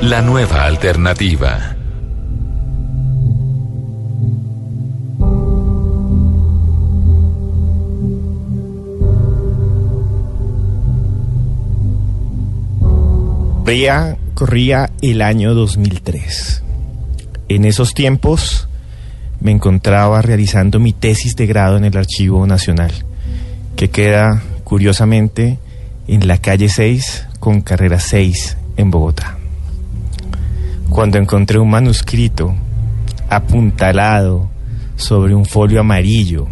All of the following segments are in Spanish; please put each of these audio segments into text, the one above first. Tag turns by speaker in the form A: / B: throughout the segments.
A: la nueva alternativa.
B: Corría, corría el año 2003. En esos tiempos me encontraba realizando mi tesis de grado en el Archivo Nacional, que queda curiosamente en la calle 6 con carrera 6 en Bogotá. Cuando encontré un manuscrito apuntalado sobre un folio amarillo,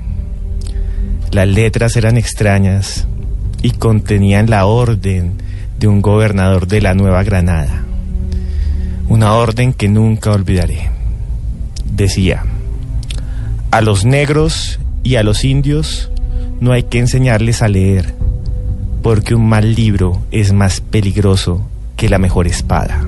B: las letras eran extrañas y contenían la orden de un gobernador de la Nueva Granada. Una orden que nunca olvidaré. Decía, a los negros y a los indios no hay que enseñarles a leer, porque un mal libro es más peligroso que la mejor espada.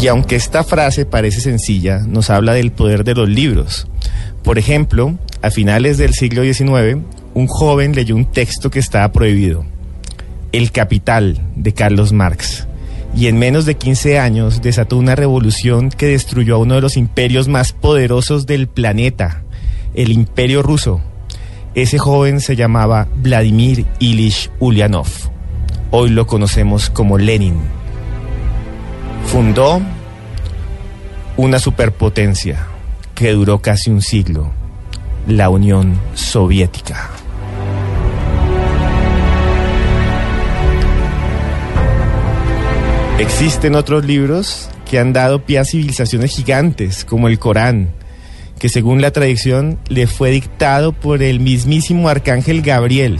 B: Y aunque esta frase parece sencilla, nos habla del poder de los libros. Por ejemplo, a finales del siglo XIX, un joven leyó un texto que estaba prohibido, El Capital, de Carlos Marx, y en menos de 15 años desató una revolución que destruyó a uno de los imperios más poderosos del planeta, el imperio ruso. Ese joven se llamaba Vladimir Ilich Ulyanov. Hoy lo conocemos como Lenin. Fundó una superpotencia que duró casi un siglo, la Unión Soviética. Existen otros libros que han dado pie a civilizaciones gigantes, como el Corán, que según la tradición le fue dictado por el mismísimo arcángel Gabriel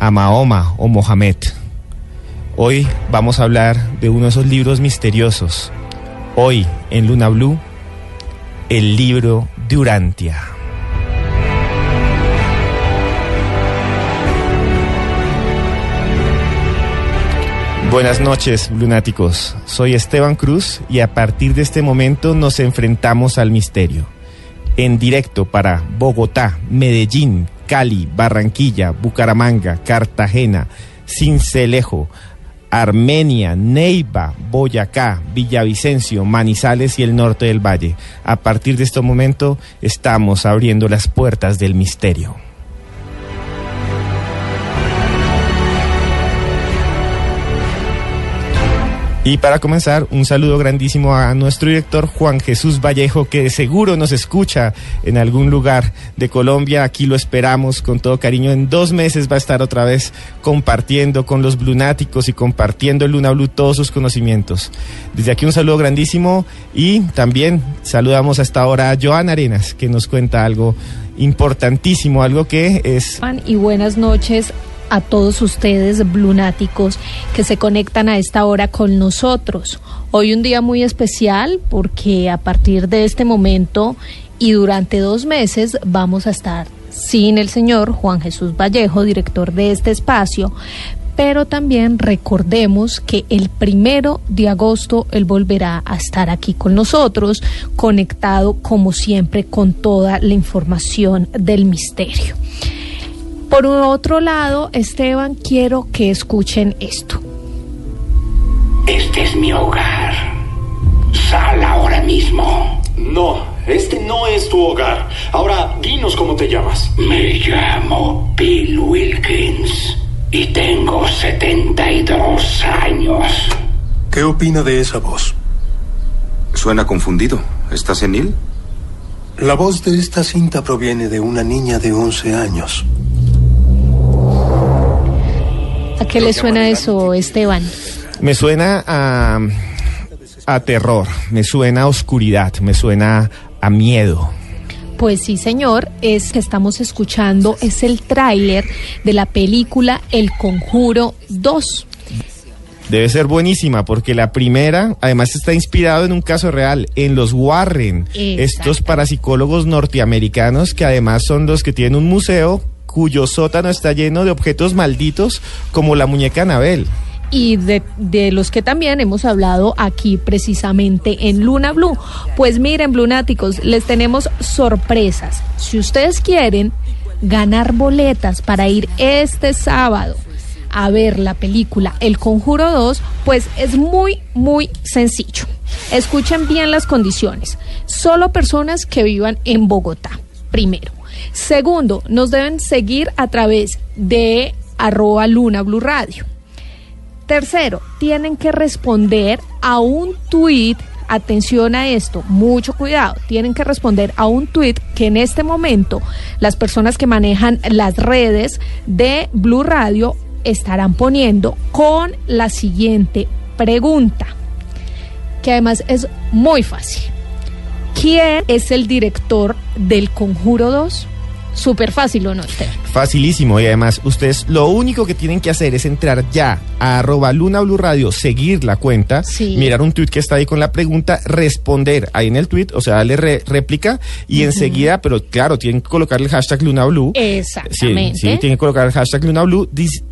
B: a Mahoma o Mohamed. Hoy vamos a hablar de uno de esos libros misteriosos. Hoy en Luna Blue, el libro de Urantia. Buenas noches, lunáticos. Soy Esteban Cruz y a partir de este momento nos enfrentamos al misterio. En directo para Bogotá, Medellín, Cali, Barranquilla, Bucaramanga, Cartagena, Cincelejo, Armenia, Neiva, Boyacá, Villavicencio, Manizales y el norte del Valle. A partir de este momento estamos abriendo las puertas del misterio. Y para comenzar, un saludo grandísimo a nuestro director Juan Jesús Vallejo, que seguro nos escucha en algún lugar de Colombia. Aquí lo esperamos con todo cariño. En dos meses va a estar otra vez compartiendo con los blunáticos y compartiendo en Luna Blue todos sus conocimientos. Desde aquí un saludo grandísimo y también saludamos hasta ahora a Joan Arenas, que nos cuenta algo importantísimo, algo que es
C: y buenas noches a todos ustedes, blunáticos, que se conectan a esta hora con nosotros. Hoy un día muy especial porque a partir de este momento y durante dos meses vamos a estar sin el señor Juan Jesús Vallejo, director de este espacio, pero también recordemos que el primero de agosto él volverá a estar aquí con nosotros, conectado como siempre con toda la información del misterio. Por otro lado, Esteban, quiero que escuchen esto.
D: Este es mi hogar. Sal ahora mismo.
E: No,
D: Este no es tu hogar. Ahora, dinos cómo te llamas.
E: Me llamo Bill Wilkins y tengo 72 años.
F: ¿Qué opina de esa voz?
G: Suena confundido. ¿Estás senil?
F: La voz de esta cinta proviene de una niña de 11 años.
C: ¿A qué le suena eso, Esteban?
B: Me suena a, a terror, me suena a oscuridad, me suena a miedo.
C: Pues sí, señor, es que estamos escuchando es el tráiler de la película El Conjuro 2.
B: Debe ser buenísima porque la primera además está inspirado en un caso real, en los Warren, estos parapsicólogos norteamericanos que además son los que tienen un museo cuyo sótano está lleno de objetos malditos como la muñeca Anabel
C: y de, de, los que también hemos hablado aquí precisamente en Luna Blue. Pues miren, Blunáticos, les tenemos sorpresas. Si ustedes quieren ganar boletas para ir este sábado a ver la película El Conjuro 2, pues es muy, muy sencillo. Escuchen bien las condiciones. Solo personas que vivan en Bogotá, primero. Segundo, nos deben seguir a través de arroba Luna Blue Radio. Tercero, tienen que responder a un tuit. Atención a esto, mucho cuidado. Tienen que responder a un tuit que en este momento las personas que manejan las redes de Blue Radio estarán poniendo con la siguiente pregunta, que además es muy fácil. ¿Quién es el director del Conjuro 2? Súper fácil, ¿o no, usted?
B: Facilísimo. Y además, ustedes lo único que tienen que hacer es entrar ya a arroba Luna Blue Radio, seguir la cuenta, mirar un tweet que está ahí con la pregunta, responder ahí en el tweet, o sea, darle réplica y enseguida, pero claro, tienen que colocar el hashtag Luna Blue.
C: Exactamente.
B: Sí, tienen que colocar el hashtag Luna Blue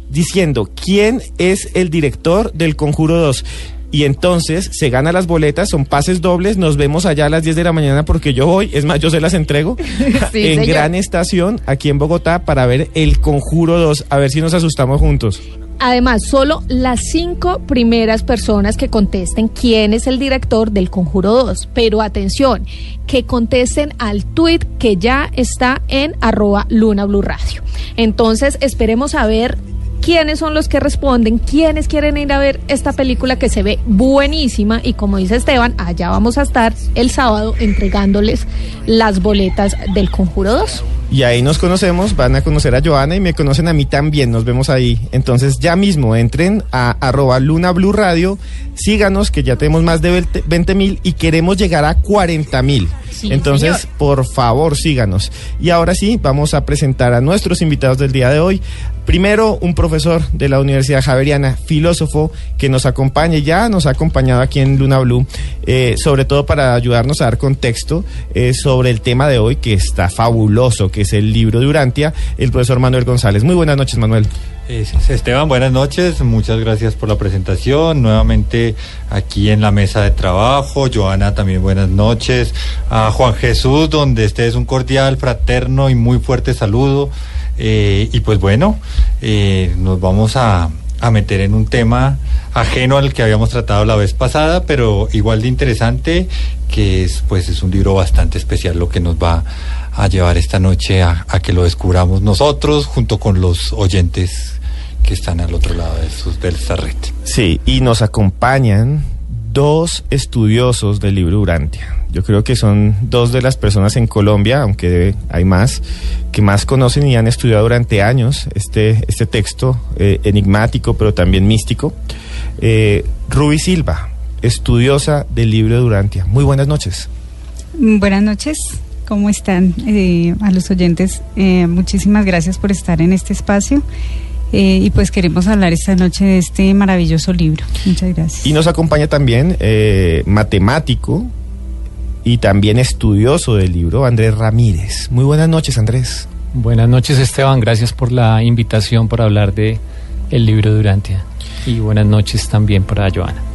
B: diciendo quién es el director del Conjuro 2 y entonces se gana las boletas, son pases dobles, nos vemos allá a las 10 de la mañana porque yo voy, es más, yo se las entrego en Gran Estación, aquí en Bogotá, para ver El Conjuro 2, a ver si nos asustamos juntos.
C: Además, solo las cinco primeras personas que contesten quién es el director del Conjuro 2. Pero atención, que contesten al tweet que ya está en arroba Luna Blue Radio. Entonces, esperemos a ver quiénes son los que responden, quiénes quieren ir a ver esta película que se ve buenísima y como dice Esteban, allá vamos a estar el sábado entregándoles las boletas del Conjuro 2.
B: Y ahí nos conocemos, van a conocer a Joana y me conocen a mí también, nos vemos ahí. Entonces ya mismo entren a arroba Luna Blue Radio, síganos que ya tenemos más de 20 mil y queremos llegar a 40 mil. Entonces, por favor, síganos. Y ahora sí, vamos a presentar a nuestros invitados del día de hoy. Primero, un profesor de la Universidad Javeriana, filósofo, que nos acompaña, ya nos ha acompañado aquí en Luna Blue, eh, sobre todo para ayudarnos a dar contexto eh, sobre el tema de hoy, que está fabuloso, que es el libro de Urantia, el profesor Manuel González. Muy buenas noches, Manuel.
H: Esteban, buenas noches, muchas gracias por la presentación, nuevamente aquí en la mesa de trabajo, Joana también buenas noches, a Juan Jesús, donde estés un cordial, fraterno y muy fuerte saludo, eh, y pues bueno, eh, nos vamos a, a meter en un tema ajeno al que habíamos tratado la vez pasada, pero igual de interesante, que es pues es un libro bastante especial lo que nos va a llevar esta noche a, que lo descubramos nosotros junto con los oyentes que están al otro lado de, sus, de esta red.
B: Sí, y nos acompañan dos estudiosos del libro Urantia. Yo creo que son dos de las personas en Colombia, aunque hay más, que más conocen y han estudiado durante años este, este texto eh, enigmático, pero también místico. Eh, Ruby Silva, estudiosa del libro de Urantia. Muy buenas noches.
I: Buenas noches. ¿Cómo están eh, a los oyentes? muchísimas gracias por estar en este espacio. Eh, y pues queremos hablar esta noche de este maravilloso libro. Muchas gracias.
B: Y nos acompaña también eh, matemático y también estudioso del libro, Andrés Ramírez. Muy buenas noches, Andrés.
J: Buenas noches, Esteban. Gracias por la invitación para hablar de el libro Durantia. Y buenas noches también para Joana.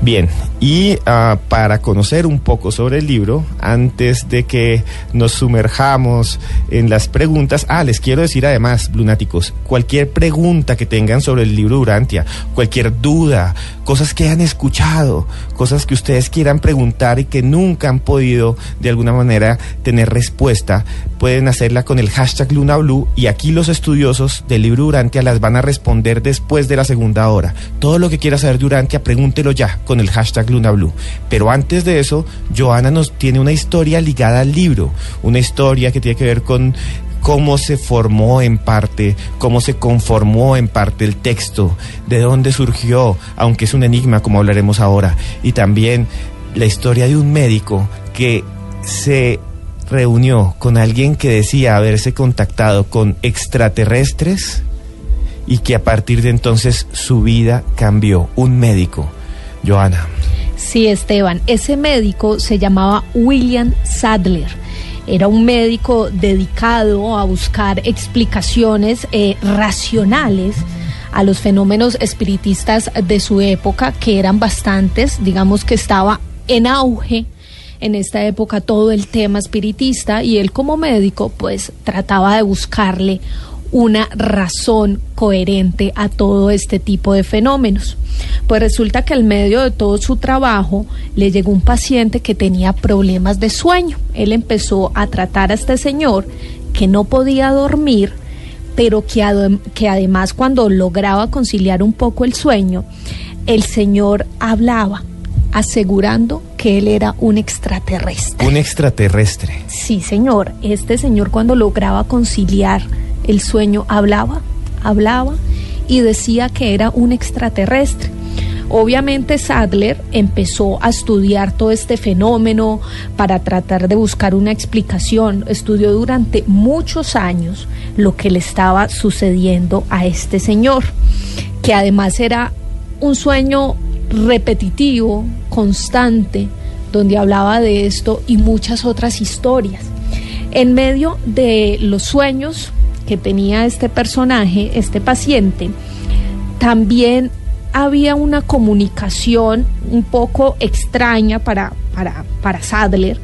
B: Bien, y ah, para conocer un poco sobre el libro, antes de que nos sumerjamos en las preguntas, ah, les quiero decir además, lunáticos, cualquier pregunta que tengan sobre el libro Durantia, cualquier duda, cosas que han escuchado, cosas que ustedes quieran preguntar y que nunca han podido de alguna manera tener respuesta, pueden hacerla con el hashtag LunaBlue y aquí los estudiosos del libro Durantia las van a responder después de la segunda hora. Todo lo que quiera saber Durantia, pregúntelo ya con el hashtag LunaBlue. Pero antes de eso, Joana nos tiene una historia ligada al libro, una historia que tiene que ver con cómo se formó en parte, cómo se conformó en parte el texto, de dónde surgió, aunque es un enigma como hablaremos ahora, y también la historia de un médico que se reunió con alguien que decía haberse contactado con extraterrestres y que a partir de entonces su vida cambió, un médico Joana.
C: Sí, Esteban, ese médico se llamaba William Sadler. Era un médico dedicado a buscar explicaciones eh, racionales a los fenómenos espiritistas de su época, que eran bastantes, digamos que estaba en auge en esta época todo el tema espiritista y él como médico pues trataba de buscarle una razón coherente a todo este tipo de fenómenos. Pues resulta que al medio de todo su trabajo le llegó un paciente que tenía problemas de sueño. Él empezó a tratar a este señor que no podía dormir, pero que, que además cuando lograba conciliar un poco el sueño, el señor hablaba asegurando que él era un extraterrestre.
B: Un extraterrestre.
C: Sí, señor. Este señor cuando lograba conciliar el sueño hablaba, hablaba y decía que era un extraterrestre. Obviamente Sadler empezó a estudiar todo este fenómeno para tratar de buscar una explicación. Estudió durante muchos años lo que le estaba sucediendo a este señor, que además era un sueño repetitivo, constante, donde hablaba de esto y muchas otras historias. En medio de los sueños que tenía este personaje, este paciente, también había una comunicación un poco extraña para, para, Sadler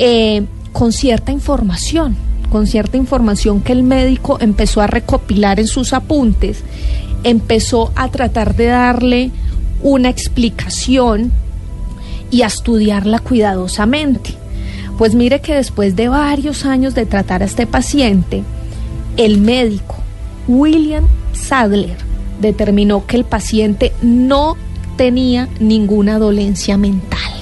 C: eh, con cierta información, con cierta información que el médico empezó a recopilar en sus apuntes, empezó a tratar de darle una explicación y a estudiarla cuidadosamente. Pues mire que después de varios años de tratar a este paciente, el médico William Sadler determinó que el paciente no tenía ninguna dolencia mental.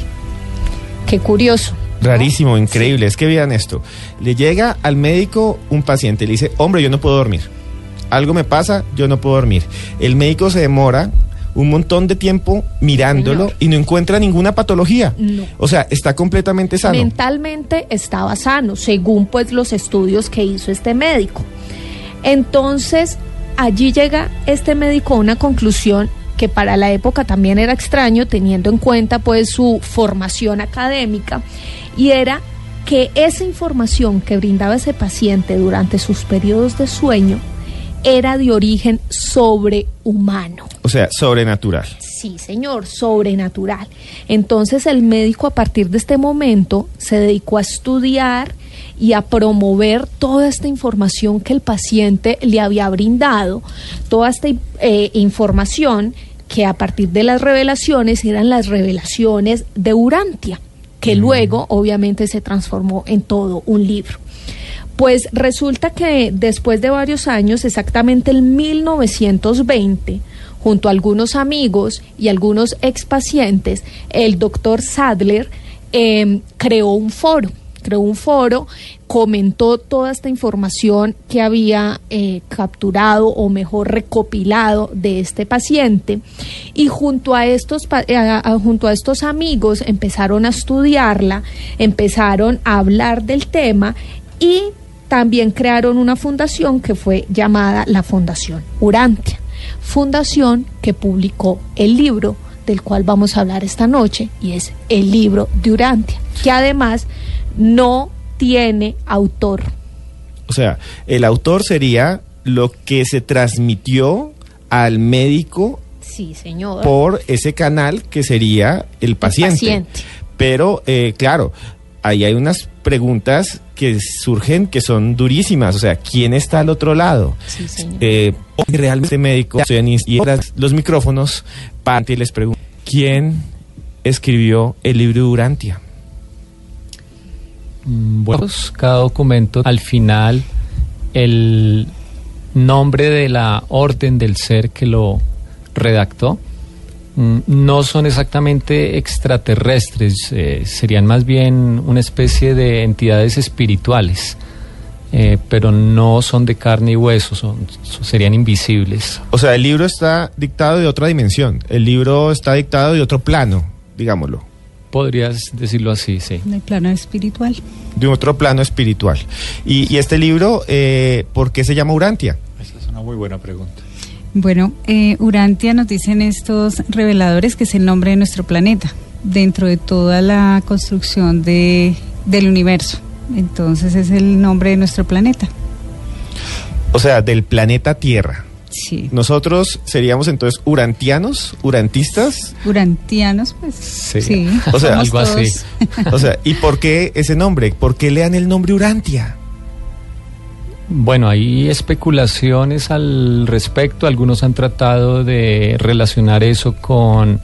C: Qué curioso.
B: Rarísimo, increíble. Es que vean esto. Le llega al médico un paciente y le dice, hombre, yo no puedo dormir. Algo me pasa, yo no puedo dormir. El médico se demora un montón de tiempo mirándolo y no encuentra ninguna patología. O sea, está completamente sano.
C: Mentalmente estaba sano, según pues los estudios que hizo este médico. Entonces, allí llega este médico a una conclusión que para la época también era extraño, teniendo en cuenta pues su formación académica, y era que esa información que brindaba ese paciente durante sus periodos de sueño era de origen sobrehumano.
B: O sea, sobrenatural.
C: Sí, señor, sobrenatural. Entonces el médico a partir de este momento se dedicó a estudiar y a promover toda esta información que el paciente le había brindado, toda esta eh, información que a partir de las revelaciones eran las revelaciones de Urantia, que mm. luego obviamente se transformó en todo un libro. Pues resulta que después de varios años, exactamente en 1920, junto a algunos amigos y algunos expacientes, el doctor Sadler em, creó un foro creó un foro, comentó toda esta información que había eh, capturado o mejor recopilado de este paciente. Y junto a estos eh, junto a estos amigos empezaron a estudiarla, empezaron a hablar del tema y también crearon una fundación que fue llamada la Fundación Urantia, fundación que publicó el libro del cual vamos a hablar esta noche y es el libro de Urantia, que además no tiene autor.
B: O sea, el autor sería lo que se transmitió al médico
C: Sí, señor.
B: por ese canal que sería el paciente.
C: paciente.
B: Pero, eh, claro, ahí hay unas preguntas que surgen que son durísimas. O sea, ¿quién está al otro lado?
C: Sí, señor.
B: Eh, realmente médico y los micrófonos para y les pregunto quién escribió el libro de Urantia
J: Mm, Bueno, pues, cada documento al final el nombre de la orden del ser que lo redactó no son exactamente extraterrestres, eh, serían más bien una especie de entidades espirituales, eh, pero no son de carne y hueso, son, son- serían invisibles.
B: o sea el libro está dictado de otra dimensión el libro está dictado de otro plano digámoslo
J: Podrías decirlo así, sí.
I: El plano espiritual.
B: de otro plano espiritual y, y este libro eh, ¿por qué se llama Urantia?
H: Esa es una muy buena pregunta.
I: Bueno, eh, Urantia nos dicen estos reveladores que es el nombre de nuestro planeta, dentro de toda la construcción de, del universo. Entonces es el nombre de nuestro planeta.
B: o sea del planeta Tierra
I: Sí.
B: nosotros seríamos entonces urantianos urantistas
I: Urantianos, pues. Sí.
B: O sea,
J: algo así.
I: todos.
B: O sea, ¿y por qué ese nombre? ¿Por qué le dan el nombre Urantia?
J: Bueno, hay especulaciones al respecto. Algunos han tratado de relacionar eso con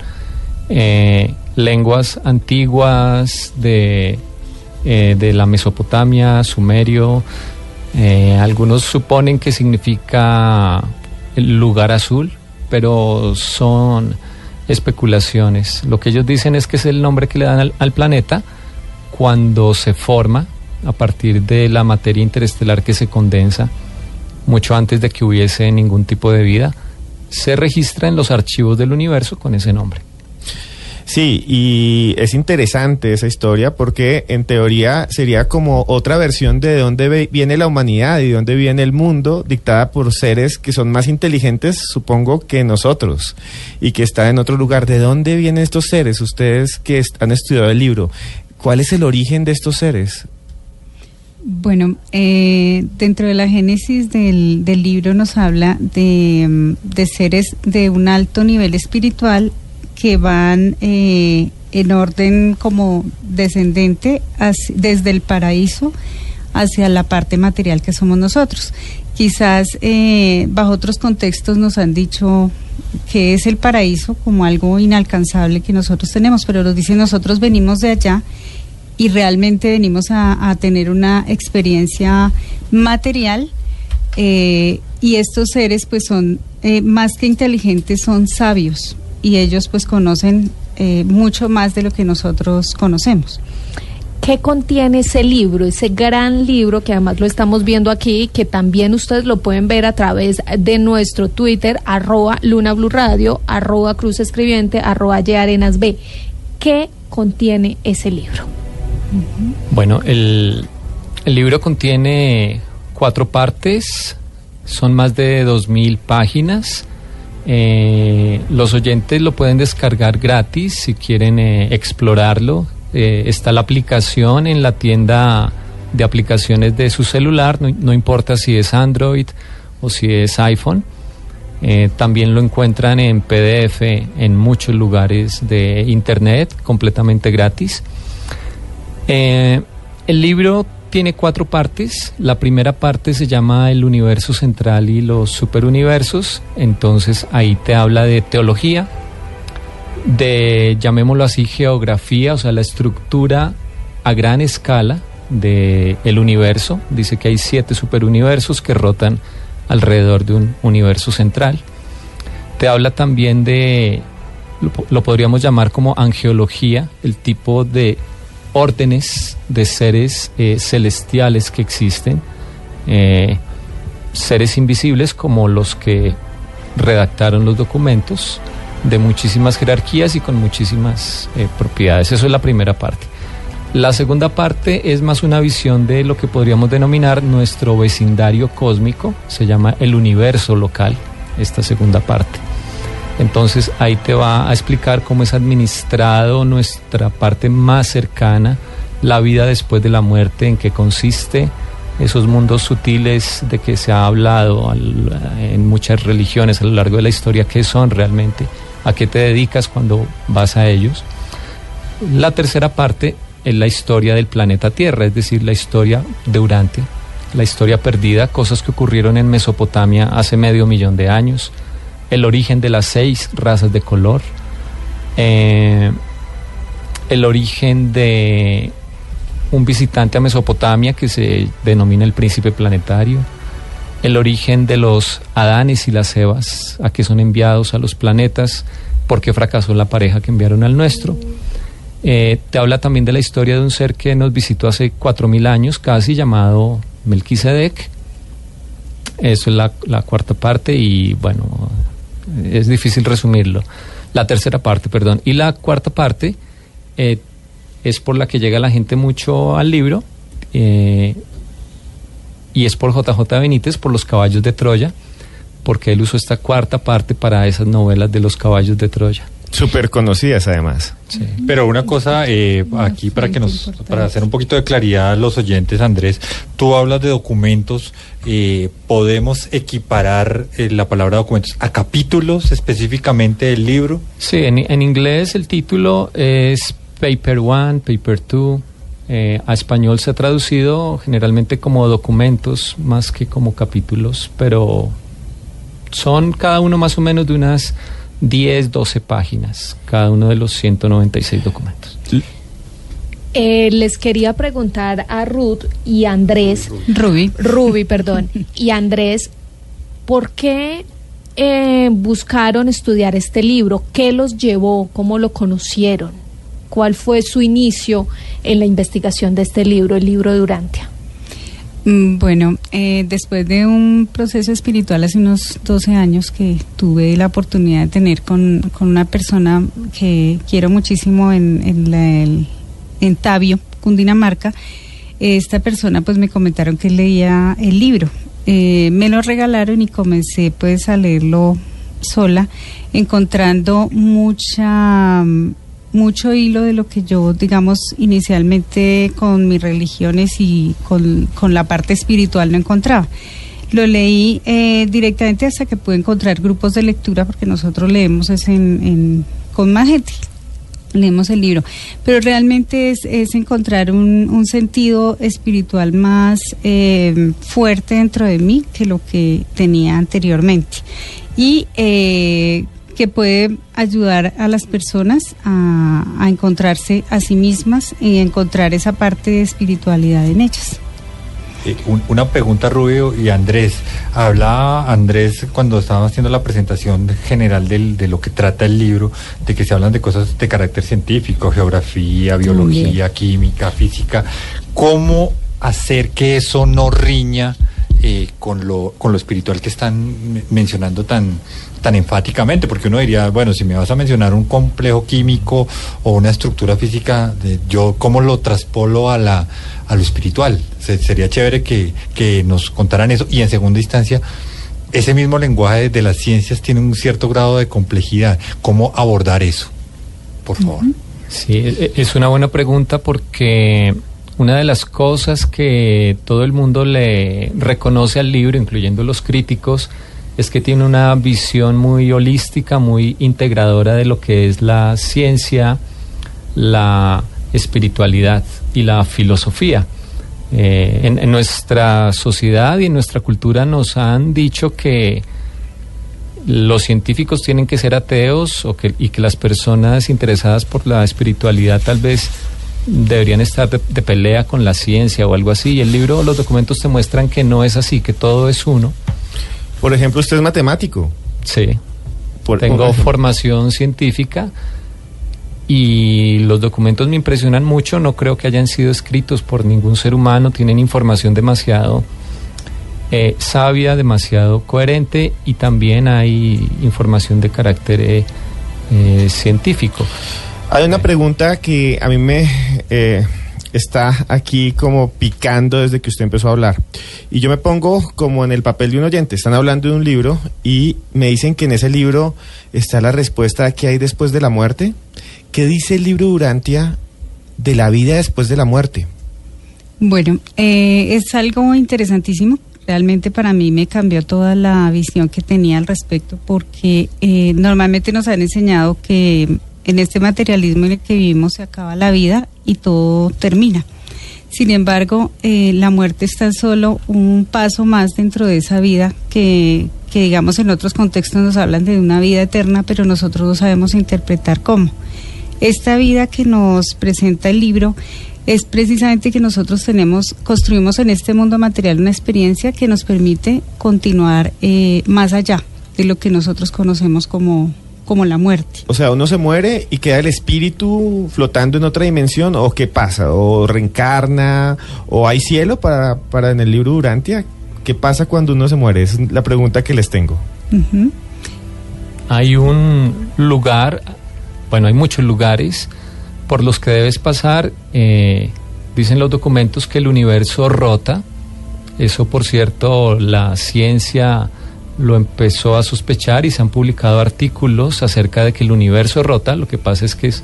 J: eh, lenguas antiguas de, eh, de la Mesopotamia, Sumerio. Eh, algunos suponen que significa el lugar azul, pero son especulaciones. Lo que ellos dicen es que es el nombre que le dan al, al planeta cuando se forma a partir de la materia interestelar que se condensa mucho antes de que hubiese ningún tipo de vida, se registra en los archivos del universo con ese nombre.
B: Sí, y es interesante esa historia porque en teoría sería como otra versión de dónde viene la humanidad y de dónde viene el mundo, dictada por seres que son más inteligentes, supongo, que nosotros y que están en otro lugar. ¿De dónde vienen estos seres? Ustedes que han estudiado el libro, ¿cuál es el origen de estos seres?
I: Bueno, eh, dentro de la génesis del, del libro nos habla de, mm, de seres de un alto nivel espiritual que van eh, en orden como descendente desde el paraíso hacia la parte material que somos nosotros. Quizás eh, bajo otros contextos nos han dicho que es el paraíso como algo inalcanzable que nosotros tenemos, pero nos dicen nosotros venimos de allá y realmente venimos a, tener una experiencia material eh, y estos seres pues son eh, más que inteligentes, son sabios y ellos pues conocen eh, mucho más de lo que nosotros conocemos.
C: ¿Qué contiene ese libro, ese gran libro que además lo estamos viendo aquí, que también ustedes lo pueden ver a través de nuestro Twitter, arroba Luna Blue Radio, arroba Cruz Escribiente, arroba Arenas B? ¿Qué contiene ese libro?
J: Bueno, el, el libro contiene cuatro partes, son más de 2.000 páginas. Eh, los oyentes lo pueden descargar gratis si quieren eh, explorarlo. Eh, está la aplicación en la tienda de aplicaciones de su celular, no, importa si es Android o si es iPhone. También lo encuentran en PDF en muchos lugares de Internet, completamente gratis. Eh, el libro tiene cuatro partes. La primera parte se llama El universo central y los superuniversos. Entonces ahí te habla de teología, de, llamémoslo así, geografía, o sea, la estructura a gran escala del el universo. Dice que hay siete superuniversos que rotan alrededor de un universo central. Te habla también de, lo, lo podríamos llamar como angeología, el tipo de órdenes de seres eh, celestiales que existen, eh, seres invisibles como los que redactaron los documentos, de muchísimas jerarquías y con muchísimas eh, propiedades. Eso es la primera parte. La segunda parte es más una visión de lo que podríamos denominar nuestro vecindario cósmico, se llama el universo local, esta segunda parte. Entonces ahí te va a explicar cómo es administrado nuestra parte más cercana, la vida después de la muerte, en qué consiste, esos mundos sutiles de que se ha hablado en muchas religiones a lo largo de la historia, qué son realmente, a qué te dedicas cuando vas a ellos. La tercera parte es la historia del planeta Tierra, es decir, la historia de Urantia, la historia perdida, cosas que ocurrieron en Mesopotamia hace medio millón de años, el origen de las seis razas de color, eh, el origen de un visitante a Mesopotamia que se denomina el príncipe planetario, el origen de los Adanes y las Evas, a que son enviados a los planetas, porque fracasó la pareja que enviaron al nuestro. Eh, te habla también de la historia de un ser que nos visitó hace cuatro mil años, casi llamado Melquisedec. Eso es la, cuarta parte y bueno, es difícil resumirlo. La tercera parte, perdón. Y la cuarta parte eh, es por la que llega la gente mucho al libro. Eh, y es por JJ Benítez, por los caballos de Troya, porque él usó esta cuarta parte para esas novelas de los caballos de Troya.
B: Súper conocidas además.
H: Pero una cosa eh, aquí para que nos para hacer un poquito de claridad a los oyentes, Andrés, tú hablas de documentos, eh, podemos equiparar eh, la palabra documentos a capítulos específicamente del libro.
J: Sí, en, en inglés el título es Paper One, Paper Two. a español se ha traducido generalmente como documentos más que como capítulos, pero son cada uno más o menos de unas 10, 12 páginas, cada uno de los 196 documentos.
C: Eh, les quería preguntar a Ruth y Andrés,
I: Ruby,
C: Ruby, perdón, y Andrés, ¿por qué eh, buscaron estudiar este libro? ¿Qué los llevó? ¿Cómo lo conocieron? ¿Cuál fue su inicio en la investigación de este libro, el libro de Urantia?
I: Mm, bueno, eh, después de un proceso espiritual hace unos 12 años que tuve la oportunidad de tener con, una persona que quiero muchísimo en, en, en Tabio, Cundinamarca, esta persona pues me comentaron que leía el libro. Eh, me lo regalaron y comencé pues a leerlo sola, encontrando mucha mucho hilo de lo que yo, digamos, inicialmente con mis religiones y con, la parte espiritual no encontraba. Lo leí eh, directamente hasta que pude encontrar grupos de lectura, porque nosotros leemos es en, con más gente, leemos el libro, pero realmente es, es encontrar un, un, sentido espiritual más eh, fuerte dentro de mí que lo que tenía anteriormente. Y eh, que puede ayudar a las personas a, encontrarse a sí mismas y encontrar esa parte de espiritualidad en ellas.
H: Eh, una pregunta, Rubio y Andrés. Hablaba Andrés cuando estábamos haciendo la presentación general de lo que trata el libro, de que se hablan de cosas de carácter científico, geografía, biología, química, física. ¿Cómo hacer que eso no riña eh, con, lo, con lo espiritual que están mencionando tan, tan enfáticamente, porque uno diría, bueno, si me vas a mencionar un complejo químico o una estructura física, de, yo cómo lo traspolo a, la, a lo espiritual. sería chévere que, que nos contaran eso y en segunda instancia, ese mismo lenguaje de las ciencias tiene un cierto grado de complejidad. ¿Cómo abordar eso? Por favor.
J: Sí, e, e, es una buena pregunta porque una de las cosas que todo el mundo le reconoce al libro, incluyendo los críticos, es que tiene una visión muy holística, muy integradora de lo que es la ciencia, la espiritualidad y la filosofía. Eh, en, nuestra sociedad y en nuestra cultura nos han dicho que los científicos tienen que ser ateos o que, y que las personas interesadas por la espiritualidad tal vez deberían estar de, de pelea con la ciencia o algo así. Y el libro, los documentos te muestran que no es así, que todo es uno
B: por ejemplo, usted es matemático.
J: Sí. Tengo formación científica y los documentos me impresionan mucho. No creo que hayan sido escritos por ningún ser humano. Tienen información demasiado eh, sabia, demasiado coherente y también hay información de carácter eh, eh, científico.
B: Hay una pregunta que a mí me está aquí como picando desde que usted empezó a hablar. Y yo me pongo como en el papel de un oyente. Están hablando de un libro y me dicen que en ese libro está la respuesta a qué hay después de la muerte. ¿Qué dice el libro Durantia de la vida después de la muerte?
I: Bueno, eh, es algo interesantísimo. Realmente para mí me cambió toda la visión que tenía al respecto porque eh, normalmente nos han enseñado que en este materialismo en el que vivimos se acaba la vida y todo termina. Sin embargo, eh, la muerte está solo un paso más dentro de esa vida que, que, digamos, en otros contextos nos hablan de una vida eterna, pero nosotros no sabemos interpretar cómo. Esta vida que nos presenta el libro es precisamente que nosotros tenemos, construimos en este mundo material una experiencia que nos permite continuar eh, más allá de lo que nosotros conocemos como, como la muerte.
B: O sea, uno se muere y queda el espíritu flotando en otra dimensión, o qué pasa, o reencarna, o hay cielo para, para en el libro Durantia. ¿Qué pasa cuando uno se muere? Es la pregunta que les tengo.
I: Uh -huh.
J: Hay un lugar, bueno, hay muchos lugares por los que debes pasar. Eh, dicen los documentos que el universo rota. Eso, por cierto, la ciencia lo empezó a sospechar y se han publicado artículos acerca de que el universo rota. Lo que pasa es que es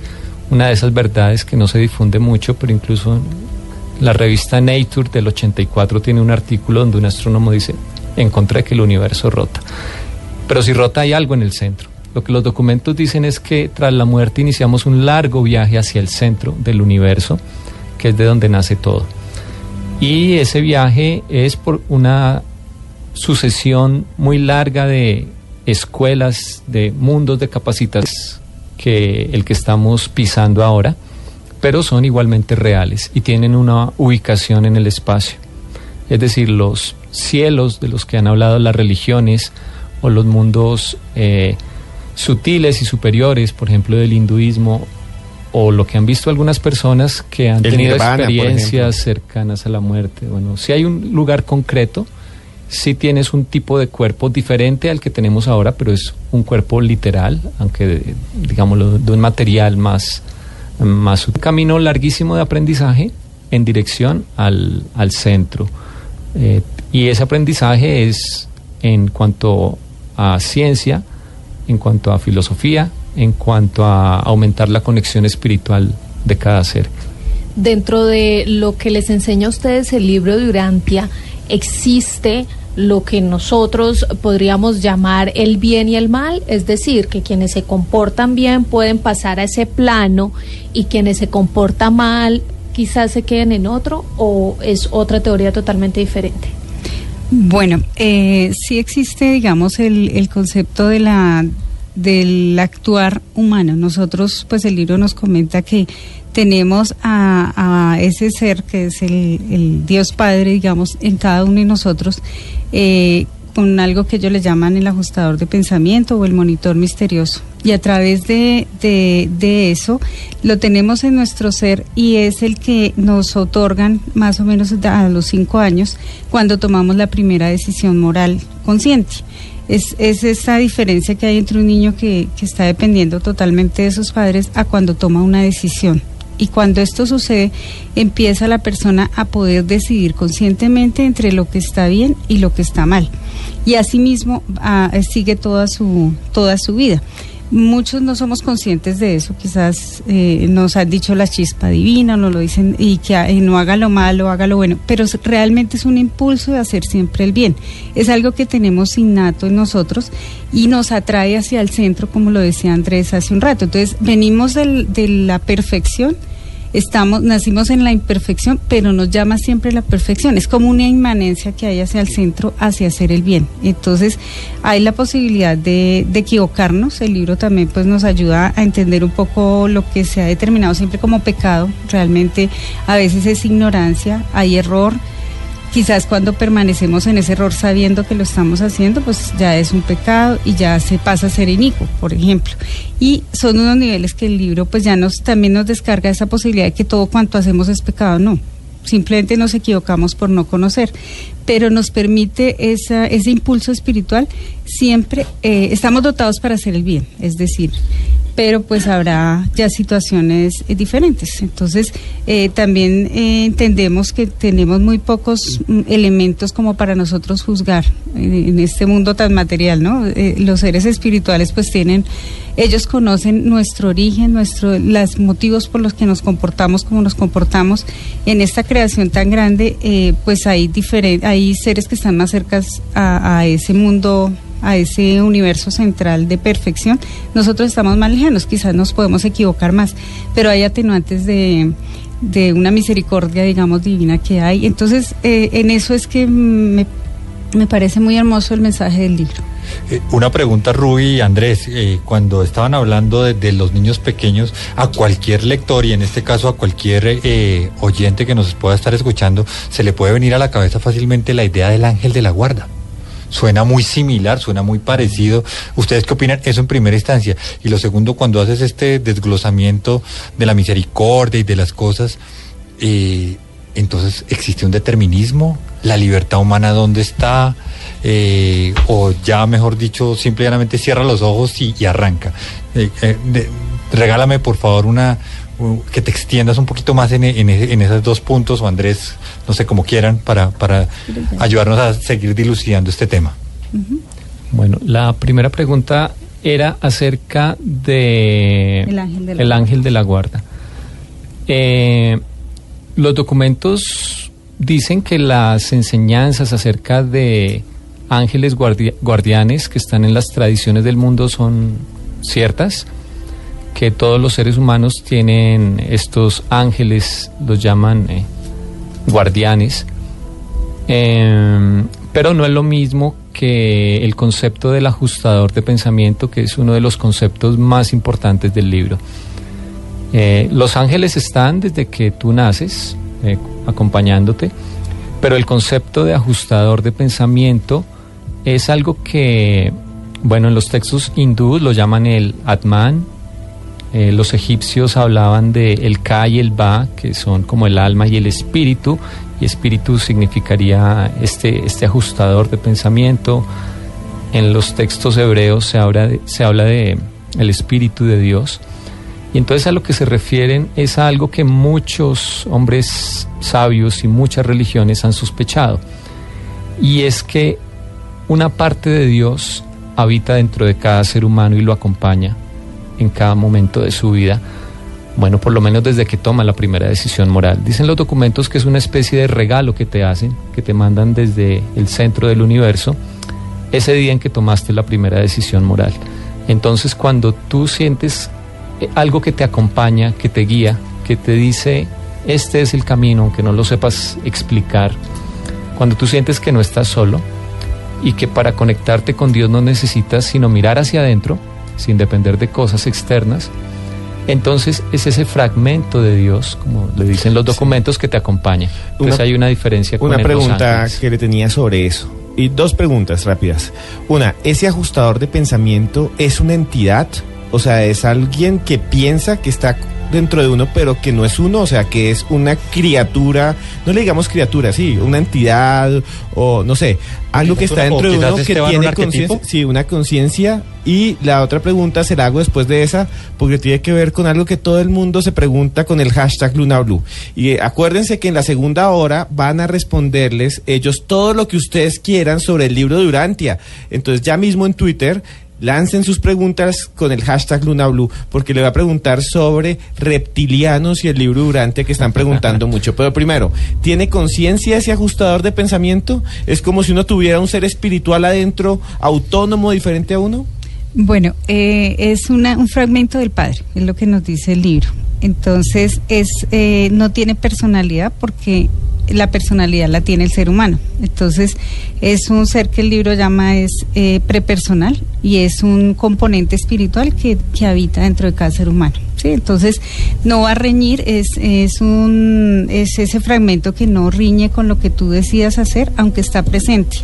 J: una de esas verdades que no se difunde mucho, pero incluso la revista Nature del 84 tiene un artículo donde un astrónomo dice, encontré que el universo rota. Pero si rota hay algo en el centro. Lo que los documentos dicen es que tras la muerte iniciamos un largo viaje hacia el centro del universo, que es de donde nace todo. Y ese viaje es por una sucesión muy larga de escuelas, de mundos de capacitación que el que estamos pisando ahora, pero son igualmente reales y tienen una ubicación en el espacio. Es decir, los cielos de los que han hablado las religiones o los mundos eh, sutiles y superiores, por ejemplo, del hinduismo, o lo que han visto algunas personas que han
B: El
J: tenido
B: nirvana,
J: experiencias cercanas a la muerte. Bueno, si hay un lugar concreto, si tienes un tipo de cuerpo diferente al que tenemos ahora, pero es un cuerpo literal, aunque digámoslo de un material más, más un camino larguísimo de aprendizaje en dirección al, al centro. Eh, y ese aprendizaje es en cuanto a ciencia, en cuanto a filosofía, en cuanto a aumentar la conexión espiritual de cada ser.
C: Dentro de lo que les enseña a ustedes el libro de Urantia, existe lo que nosotros podríamos llamar el bien y el mal, es decir, que quienes se comportan bien pueden pasar a ese plano y quienes se comportan mal quizás se queden en otro o es otra teoría totalmente diferente.
I: Bueno, eh, sí existe, digamos, el, el concepto de la del actuar humano. Nosotros, pues el libro nos comenta que tenemos a, a ese ser que es el, el, Dios Padre, digamos, en cada uno de nosotros, eh, con algo que ellos le llaman el ajustador de pensamiento o el monitor misterioso. Y a través de, de, de, eso lo tenemos en nuestro ser y es el que nos otorgan más o menos a los cinco años cuando tomamos la primera decisión moral consciente. Es, es esa diferencia que hay entre un niño que, que está dependiendo totalmente de sus padres a cuando toma una decisión. Y cuando esto sucede, empieza la persona a poder decidir conscientemente entre lo que está bien y lo que está mal. Y asimismo a, sigue toda su, toda su vida. Muchos no somos conscientes de eso, quizás eh, nos han dicho la chispa divina, nos lo dicen y que no haga lo malo, haga lo bueno, pero realmente es un impulso de hacer siempre el bien. Es algo que tenemos innato en nosotros y nos atrae hacia el centro, como lo decía Andrés hace un rato. Entonces, venimos del, de la perfección estamos, nacimos en la imperfección, pero nos llama siempre la perfección. Es como una inmanencia que hay hacia el centro, hacia hacer el bien. Entonces, hay la posibilidad de, de, equivocarnos. El libro también pues nos ayuda a entender un poco lo que se ha determinado siempre como pecado. Realmente a veces es ignorancia, hay error. Quizás cuando permanecemos en ese error sabiendo que lo estamos haciendo, pues ya es un pecado y ya se pasa a ser inicuo, por ejemplo. Y son unos niveles que el libro pues ya nos también nos descarga esa posibilidad de que todo cuanto hacemos es pecado, no. Simplemente nos equivocamos por no conocer, pero nos permite esa, ese impulso espiritual. Siempre eh, estamos dotados para hacer el bien, es decir, pero pues habrá ya situaciones eh, diferentes. Entonces, eh, también eh, entendemos que tenemos muy pocos mm, elementos como para nosotros juzgar eh, en este mundo tan material, ¿no? Los seres espirituales pues tienen, ellos conocen nuestro origen, nuestro, los motivos por los que nos comportamos como nos comportamos. En esta creación tan grande, pues hay, hay seres que están más cercas a, a ese mundo a ese universo central de perfección, nosotros estamos más lejanos, quizás nos podemos equivocar más, pero hay atenuantes de, de una misericordia, digamos, divina que hay. Entonces, eh, en eso es que me, me parece muy hermoso el mensaje del libro.
H: Eh, una pregunta, Ruby y Andrés. eh, cuando estaban hablando de, de los niños pequeños, a cualquier lector y en este caso a cualquier eh, oyente que nos pueda estar escuchando, se le puede venir a la cabeza fácilmente la idea del ángel de la guarda. Suena muy similar, suena muy parecido. ¿Ustedes qué opinan? Eso en primera instancia. Y lo segundo, cuando haces este desglosamiento de la misericordia y de las cosas, eh, entonces existe un determinismo, la libertad humana dónde está, Eh, o ya mejor dicho, simplemente cierra los ojos y, arranca. Eh, regálame por favor una que te extiendas un poquito más en, en, en esos dos puntos, o Andrés, no sé cómo quieran, para, para ayudarnos a seguir dilucidando este tema.
J: Bueno, la primera pregunta era acerca de
I: El ángel de la
J: el
I: guarda.
J: ángel de la guarda. Eh, los documentos dicen que las enseñanzas acerca de ángeles guardia- guardianes que están en las tradiciones del mundo son ciertas, que todos los seres humanos tienen estos ángeles, los llaman eh, guardianes, eh, pero no es lo mismo que el concepto del ajustador de pensamiento, que es uno de los conceptos más importantes del libro. Eh, los ángeles están desde que tú naces, eh, acompañándote, pero el concepto de ajustador de pensamiento es algo que, bueno, en los textos hindúes lo llaman el Atman, eh, los egipcios hablaban de el Ka y el Ba, que son como el alma y el espíritu, y espíritu significaría este, este ajustador de pensamiento. En los textos hebreos se habla de, se habla de el espíritu de Dios. Y entonces a lo que se refieren es a algo que muchos hombres sabios y muchas religiones han sospechado. Y es que una parte de Dios habita dentro de cada ser humano y lo acompaña en cada momento de su vida. Bueno, por lo menos desde que toma la primera decisión moral. Dicen los documentos que es una especie de regalo que te hacen, que te mandan desde el centro del universo, ese día en que tomaste la primera decisión moral. Entonces, cuando tú sientes eh, algo que te acompaña, que te guía, que te dice, este es el camino, aunque no lo sepas explicar, cuando tú sientes que no estás solo y que para conectarte con Dios no necesitas sino mirar hacia adentro, sin depender de cosas externas, entonces es ese fragmento de Dios, como le dicen los documentos, que te acompaña. Entonces
B: Una-
J: hay una diferencia con
B: Una
J: el-
B: pregunta que le tenía sobre eso. Y dos preguntas rápidas. Una, ¿ese ajustador de pensamiento es una entidad? O sea, ¿es alguien que piensa que está dentro de uno, pero que no es uno? O sea, que es una criatura, no le digamos criatura, sí, una entidad o no sé, algo que está
H: ¿O
B: dentro de uno que tiene conciencia. Sí, una conciencia. Y la otra pregunta se la hago después de esa, porque tiene que ver con algo que todo el mundo se pregunta con el hashtag LunaBlue. Y eh, acuérdense que en la segunda hora van a responderles ellos todo lo que ustedes quieran sobre el libro de Urantia. Entonces ya mismo en Twitter lancen sus preguntas con el hashtag LunaBlue, porque le voy a preguntar sobre reptilianos y el libro de Urantia que están preguntando mucho. Pero primero, ¿tiene conciencia ese ajustador de pensamiento? ¿Es como si uno tuviera un ser espiritual adentro, autónomo, diferente a uno?
I: Bueno, eh, es una, un fragmento del Padre, es lo que nos dice el libro. Entonces, es, eh, no tiene personalidad porque la personalidad la tiene el ser humano. Entonces, es un ser que el libro llama es eh, prepersonal y es un componente espiritual que, que habita dentro de cada ser humano. ¿sí? Entonces, no va a reñir, es, es, un, es ese fragmento que no riñe con lo que tú decidas hacer, aunque está presente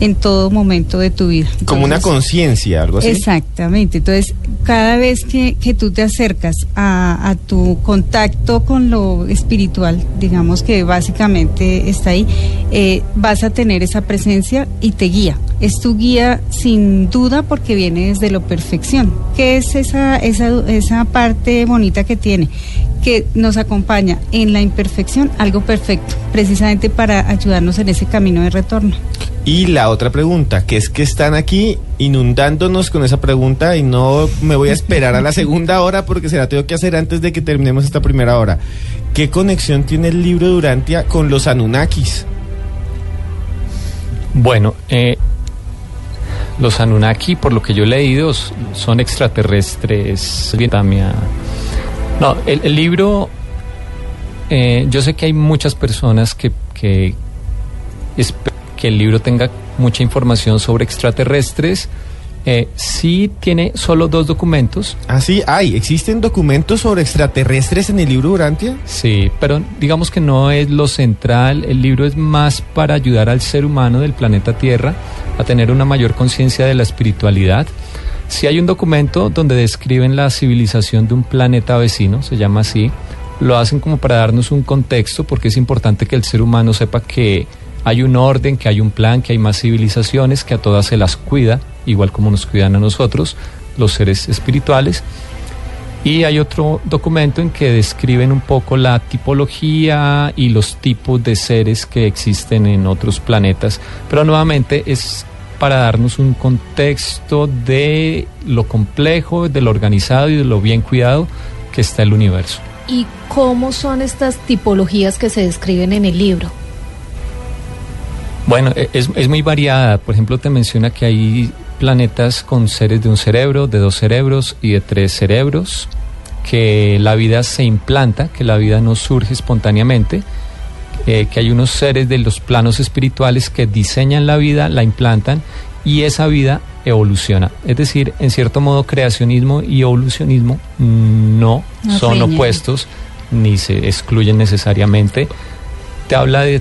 I: en todo momento de tu vida.
B: Como una conciencia, algo así.
I: Exactamente. Entonces, cada vez que, que tú te acercas a, a tu contacto con lo espiritual, digamos que básicamente está ahí, eh, vas a tener esa presencia y te guía. Es tu guía sin duda porque viene desde la perfección. ¿Qué es esa, esa, esa parte bonita que tiene? Que nos acompaña en la imperfección, algo perfecto, precisamente para ayudarnos en ese camino de retorno.
B: Y la otra pregunta, que es que están aquí inundándonos con esa pregunta y no me voy a esperar a la segunda hora porque se la tengo que hacer antes de que terminemos esta primera hora. ¿Qué conexión tiene el libro de Urantia con los Anunnakis?
J: Bueno, eh, los Anunnaki, por lo que yo he leído, son extraterrestres. No, el, libro, eh, yo sé que hay muchas personas que, que, espe- que el libro tenga mucha información sobre extraterrestres. Eh, sí tiene solo dos documentos.
B: Ah, sí, hay. ¿Existen documentos sobre extraterrestres en el libro de Urantia?
J: Sí, pero digamos que no es lo central. El libro es más para ayudar al ser humano del planeta Tierra a tener una mayor conciencia de la espiritualidad. Sí hay un documento donde describen la civilización de un planeta vecino, se llama así. Lo hacen como para darnos un contexto, porque es importante que el ser humano sepa que hay un orden, que hay un plan, que hay más civilizaciones, que a todas se las cuida, igual como nos cuidan a nosotros, los seres espirituales. Y hay otro documento en que describen un poco la tipología y los tipos de seres que existen en otros planetas. Pero nuevamente es para darnos un contexto de lo complejo, de lo organizado y de lo bien cuidado que está el universo.
C: ¿Y cómo son estas tipologías que se describen en el libro?
J: Bueno, e- es, es muy variada. Por ejemplo, te menciona que hay planetas con seres de un cerebro, de dos cerebros y de tres cerebros, que la vida se implanta, que la vida no surge espontáneamente, eh, que hay unos seres de los planos espirituales que diseñan la vida, la implantan y esa vida evoluciona. Es decir, en cierto modo, creacionismo y evolucionismo no,
I: No
J: son opuestos ni se excluyen necesariamente. Te habla de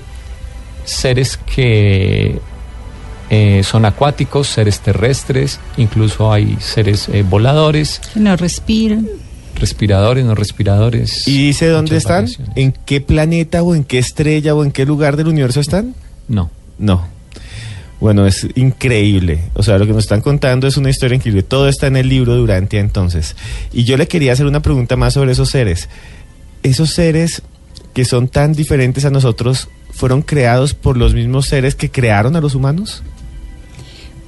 J: seres que eh, son acuáticos, seres terrestres, incluso hay seres eh, voladores,
I: Que no respiran.
J: respiradores, no respiradores.
B: ¿Y dice dónde están?
J: variaciones.
B: ¿En qué planeta o en qué estrella o en qué lugar del universo están?
J: No.
B: No. Bueno, es increíble. O sea, lo que nos están contando es una historia increíble. Todo está en el libro de Urantia entonces. Y yo le quería hacer una pregunta más sobre esos seres. Esos seres que son tan diferentes a nosotros, ¿fueron creados por los mismos seres que crearon a los humanos?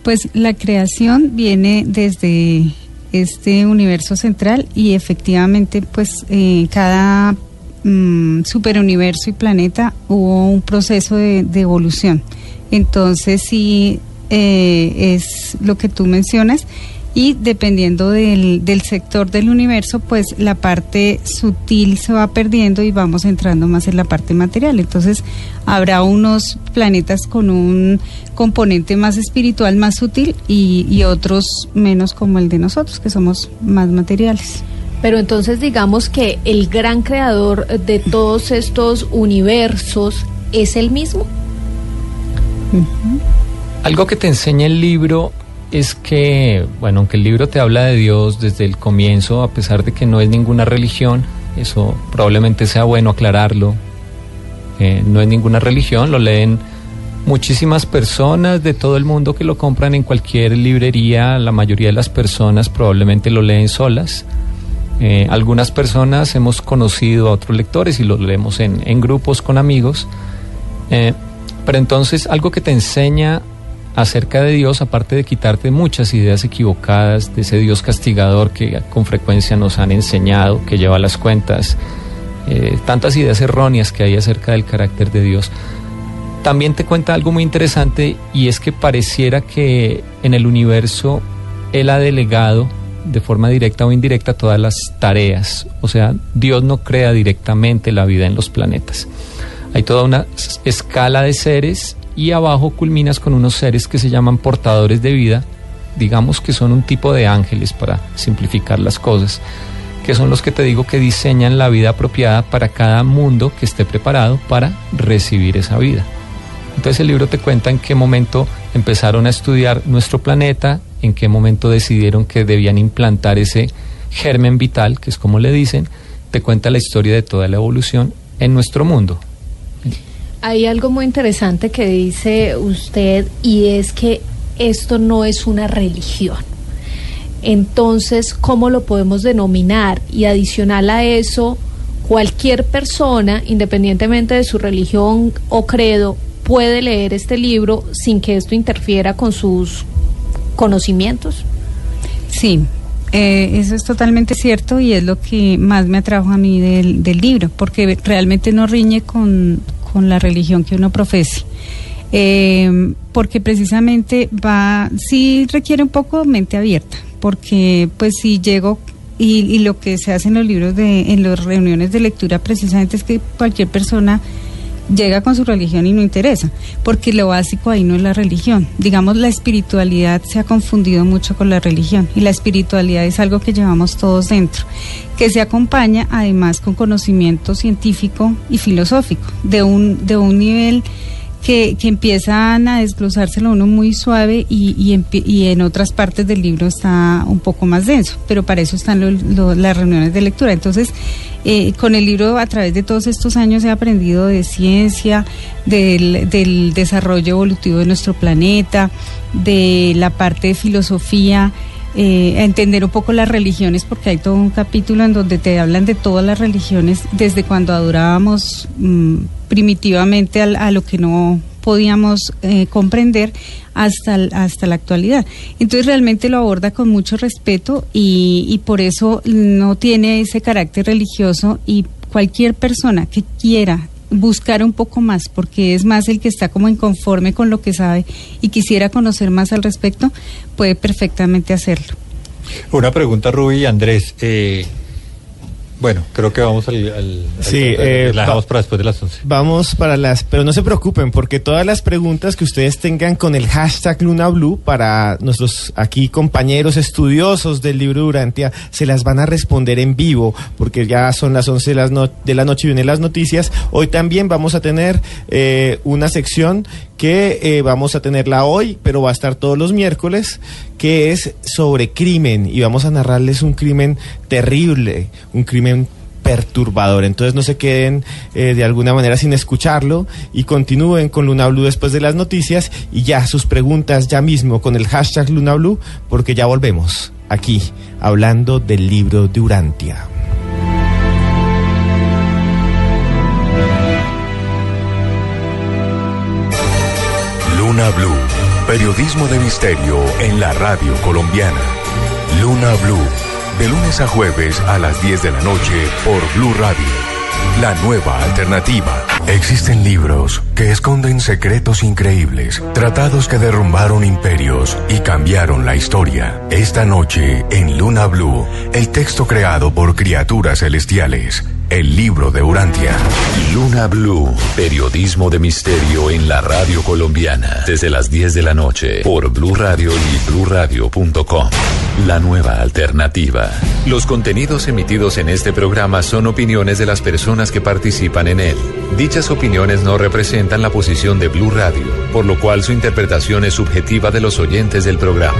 I: Pues la creación viene desde este universo central y efectivamente pues eh, cada mm, superuniverso y planeta hubo un proceso de, evolución. Entonces sí eh, es lo que tú mencionas y dependiendo del, del sector del universo pues la parte sutil se va perdiendo y vamos entrando más en la parte material. Entonces habrá unos planetas con un componente más espiritual, más sutil y, y otros menos como el de nosotros que somos más materiales.
C: Pero entonces digamos que el gran creador de todos estos universos es el mismo.
J: Algo que te enseña el libro es que, bueno, aunque el libro te habla de Dios desde el comienzo, a pesar de que no es ninguna religión, eso probablemente sea bueno aclararlo, eh, no es ninguna religión, lo leen muchísimas personas de todo el mundo que lo compran en cualquier librería, la mayoría de las personas probablemente lo leen solas. Eh, algunas personas hemos conocido a otros lectores y lo leemos en, en grupos con amigos. Eh, pero entonces algo que te enseña acerca de Dios, aparte de quitarte muchas ideas equivocadas de ese Dios castigador que con frecuencia nos han enseñado, que lleva las cuentas, eh, tantas ideas erróneas que hay acerca del carácter de Dios, también te cuenta algo muy interesante y es que pareciera que en el universo Él ha delegado de forma directa o indirecta todas las tareas. O sea, Dios no crea directamente la vida en los planetas. Hay toda una escala de seres y abajo culminas con unos seres que se llaman portadores de vida, digamos que son un tipo de ángeles para simplificar las cosas, que son los que te digo que diseñan la vida apropiada para cada mundo que esté preparado para recibir esa vida. Entonces el libro te cuenta en qué momento empezaron a estudiar nuestro planeta, en qué momento decidieron que debían implantar ese germen vital, que es como le dicen, te cuenta la historia de toda la evolución en nuestro mundo.
C: Hay algo muy interesante que dice usted y es que esto no es una religión. Entonces, ¿cómo lo podemos denominar? Y adicional a eso, cualquier persona, independientemente de su religión o credo, puede leer este libro sin que esto interfiera con sus conocimientos.
I: Sí, eh, eso es totalmente cierto y es lo que más me atrajo a mí del, del libro, porque realmente no riñe con, con la religión que uno profese. Eh, porque precisamente va, sí requiere un poco mente abierta, porque pues si llego y, y, lo que se hace en los libros de, en las reuniones de lectura precisamente es que cualquier persona llega con su religión y no interesa, porque lo básico ahí no es la religión. Digamos, la espiritualidad se ha confundido mucho con la religión y la espiritualidad es algo que llevamos todos dentro, que se acompaña además con conocimiento científico y filosófico de un, de un nivel que, que, empiezan a desglosárselo uno muy suave y, y, en, y, en, otras partes del libro está un poco más denso, pero para eso están las reuniones de lectura. Entonces, eh, con el libro a través de todos estos años he aprendido de ciencia, del, del desarrollo evolutivo de nuestro planeta, de la parte de filosofía. Eh, entender un poco las religiones, porque hay todo un capítulo en donde te hablan de todas las religiones, desde cuando adorábamos mmm, primitivamente a, lo que no podíamos eh, comprender hasta, hasta la actualidad. Entonces realmente lo aborda con mucho respeto y por eso no tiene ese carácter religioso y cualquier persona que quiera buscar un poco más, porque es más el que está como inconforme con lo que sabe y quisiera conocer más al respecto, puede perfectamente hacerlo.
H: Una pregunta, Rubí y Andrés. Eh, bueno, creo que vamos al... al
B: sí,
H: al,
B: eh,
H: la dejamos para después de las 11.
B: Vamos para las... Pero no se preocupen, porque todas las preguntas que ustedes tengan con el hashtag LunaBlue para nuestros aquí compañeros estudiosos del libro Durantia, se las van a responder en vivo, porque ya son las 11 de, las no de la noche y vienen las noticias. Hoy también vamos a tener eh, una sección que eh, vamos a tenerla hoy, pero va a estar todos los miércoles, que es sobre crimen y vamos a narrarles un crimen terrible, un crimen perturbador. Entonces no se queden eh, de alguna manera sin escucharlo y continúen con Luna Blue después de las noticias y ya sus preguntas ya mismo con el hashtag Luna Blue porque ya volvemos aquí hablando del libro de Urantia.
K: Luna Blue, periodismo de misterio en la radio colombiana. Luna Blue, de lunes a jueves a las 10 de la noche por Blue Radio. La nueva alternativa. Existen libros que esconden secretos increíbles, tratados que derrumbaron imperios y cambiaron la historia. Esta noche, en Luna Blue, el texto creado por criaturas celestiales. El libro de Urantia.
A: Luna Blue, periodismo de misterio en la radio colombiana. Desde las 10 de la noche por Blue Radio y bluradio.com. La nueva alternativa. Los contenidos emitidos en este programa son opiniones de las personas que participan en él. Dichas opiniones no representan la posición de Blue Radio, por lo cual su interpretación es subjetiva de los oyentes del programa.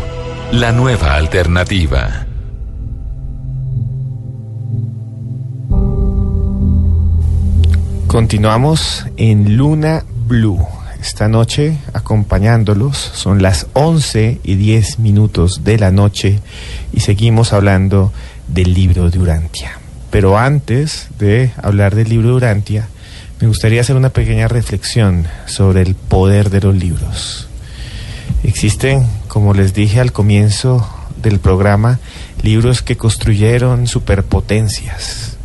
A: La nueva alternativa.
B: Continuamos en Luna Blue. esta noche acompañándolos. Son las 11 y 10 minutos de la noche y seguimos hablando del libro de. Pero antes de hablar del libro de Urantia, me gustaría hacer una pequeña reflexión sobre el poder de los libros. Existen, como les dije al comienzo del programa, libros que construyeron superpotencias,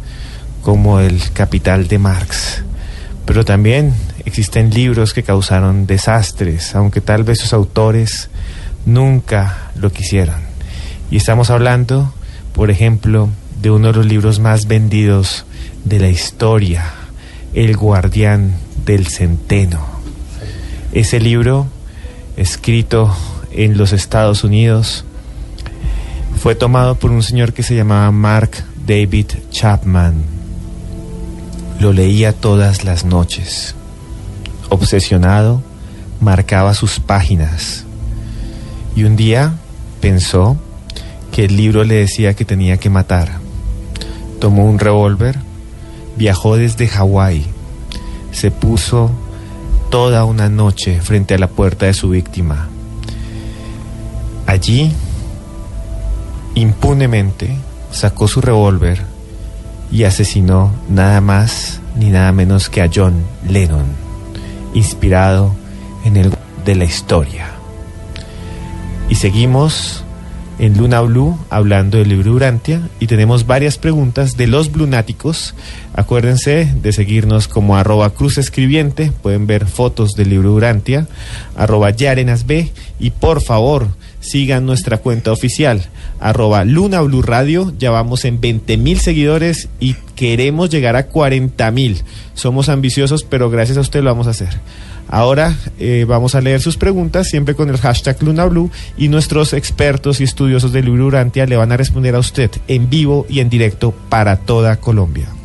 B: como el Capital de Marx. Pero también existen libros que causaron desastres, aunque tal vez sus autores nunca lo quisieron. Y estamos hablando, por ejemplo, de uno de los libros más vendidos de la historia, El guardián del centeno. Ese libro, escrito en los Estados Unidos, fue tomado por un señor que se llamaba Mark David Chapman. Lo leía todas las noches. Obsesionado, marcaba sus páginas. Y un día pensó que el libro le decía que tenía que matar. Tomó un revólver, viajó desde Hawái, se puso toda una noche frente a la puerta de su víctima. Allí, impunemente, sacó su revólver y asesinó nada más ni nada menos que a John Lennon, inspirado en el de la historia. Y seguimos en Luna Blue hablando del libro Urantia y tenemos varias preguntas de los blunáticos. Acuérdense de seguirnos como arroba cruz escribiente, pueden ver fotos del libro Urantia, arroba yarenasb y por favor sigan nuestra cuenta oficial, arroba Luna Radio, ya vamos en 20 mil seguidores y queremos llegar a 40 mil. Somos ambiciosos, pero gracias a usted lo vamos a hacer. Ahora eh, vamos a leer sus preguntas siempre con el hashtag LunaBlue y nuestros expertos y estudiosos del libro le van a responder a usted en vivo y en directo para toda Colombia.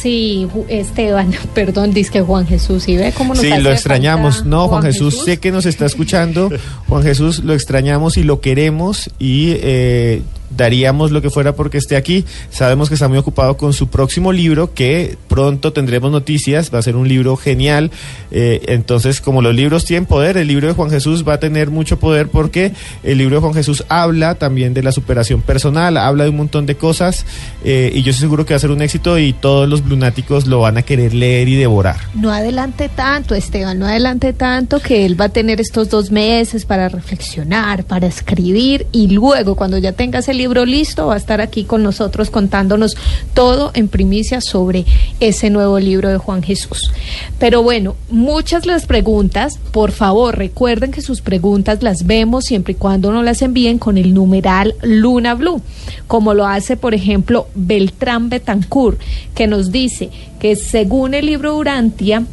C: Sí, Esteban, perdón, dice que Juan Jesús, ¿y ve cómo nos
B: Sí, lo extrañamos. No, Juan Jesús, sé que nos está escuchando. Juan Jesús, lo extrañamos y lo queremos y eh, daríamos lo que fuera porque esté aquí. Sabemos que está muy ocupado con su próximo libro, que pronto tendremos noticias. Va a ser un libro genial. Eh, entonces, como los libros tienen poder, el libro de Juan Jesús va a tener mucho poder porque el libro de Juan Jesús habla también de la superación personal, habla de un montón de cosas eh, y yo estoy seguro que va a ser un éxito y todos los lunáticos lo van a querer leer y devorar.
C: No adelante tanto, Esteban, no adelante tanto que él va a tener estos dos meses para reflexionar, para escribir y luego cuando ya tengas el libro listo va a estar aquí con nosotros contándonos todo en primicia sobre ese nuevo libro de Juan Jesús. Pero bueno, muchas las preguntas, por favor recuerden que sus preguntas las vemos siempre y cuando nos las envíen con el numeral Luna Blue, como lo hace por ejemplo Beltrán Betancourt, que nos dice que según el libro Urantia,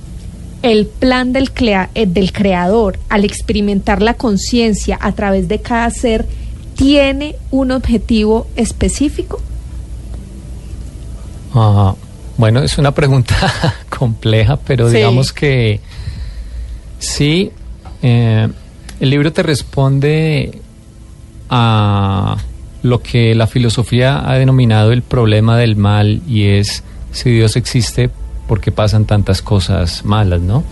C: el plan del, eh, del creador al experimentar la conciencia a través de cada ser tiene un objetivo específico?
J: Ah, bueno, es una pregunta compleja, pero
C: Sí.
J: digamos que sí, eh, el libro te responde a lo que la filosofía ha denominado el problema del mal y es si Dios existe, ¿por qué pasan tantas cosas malas, no?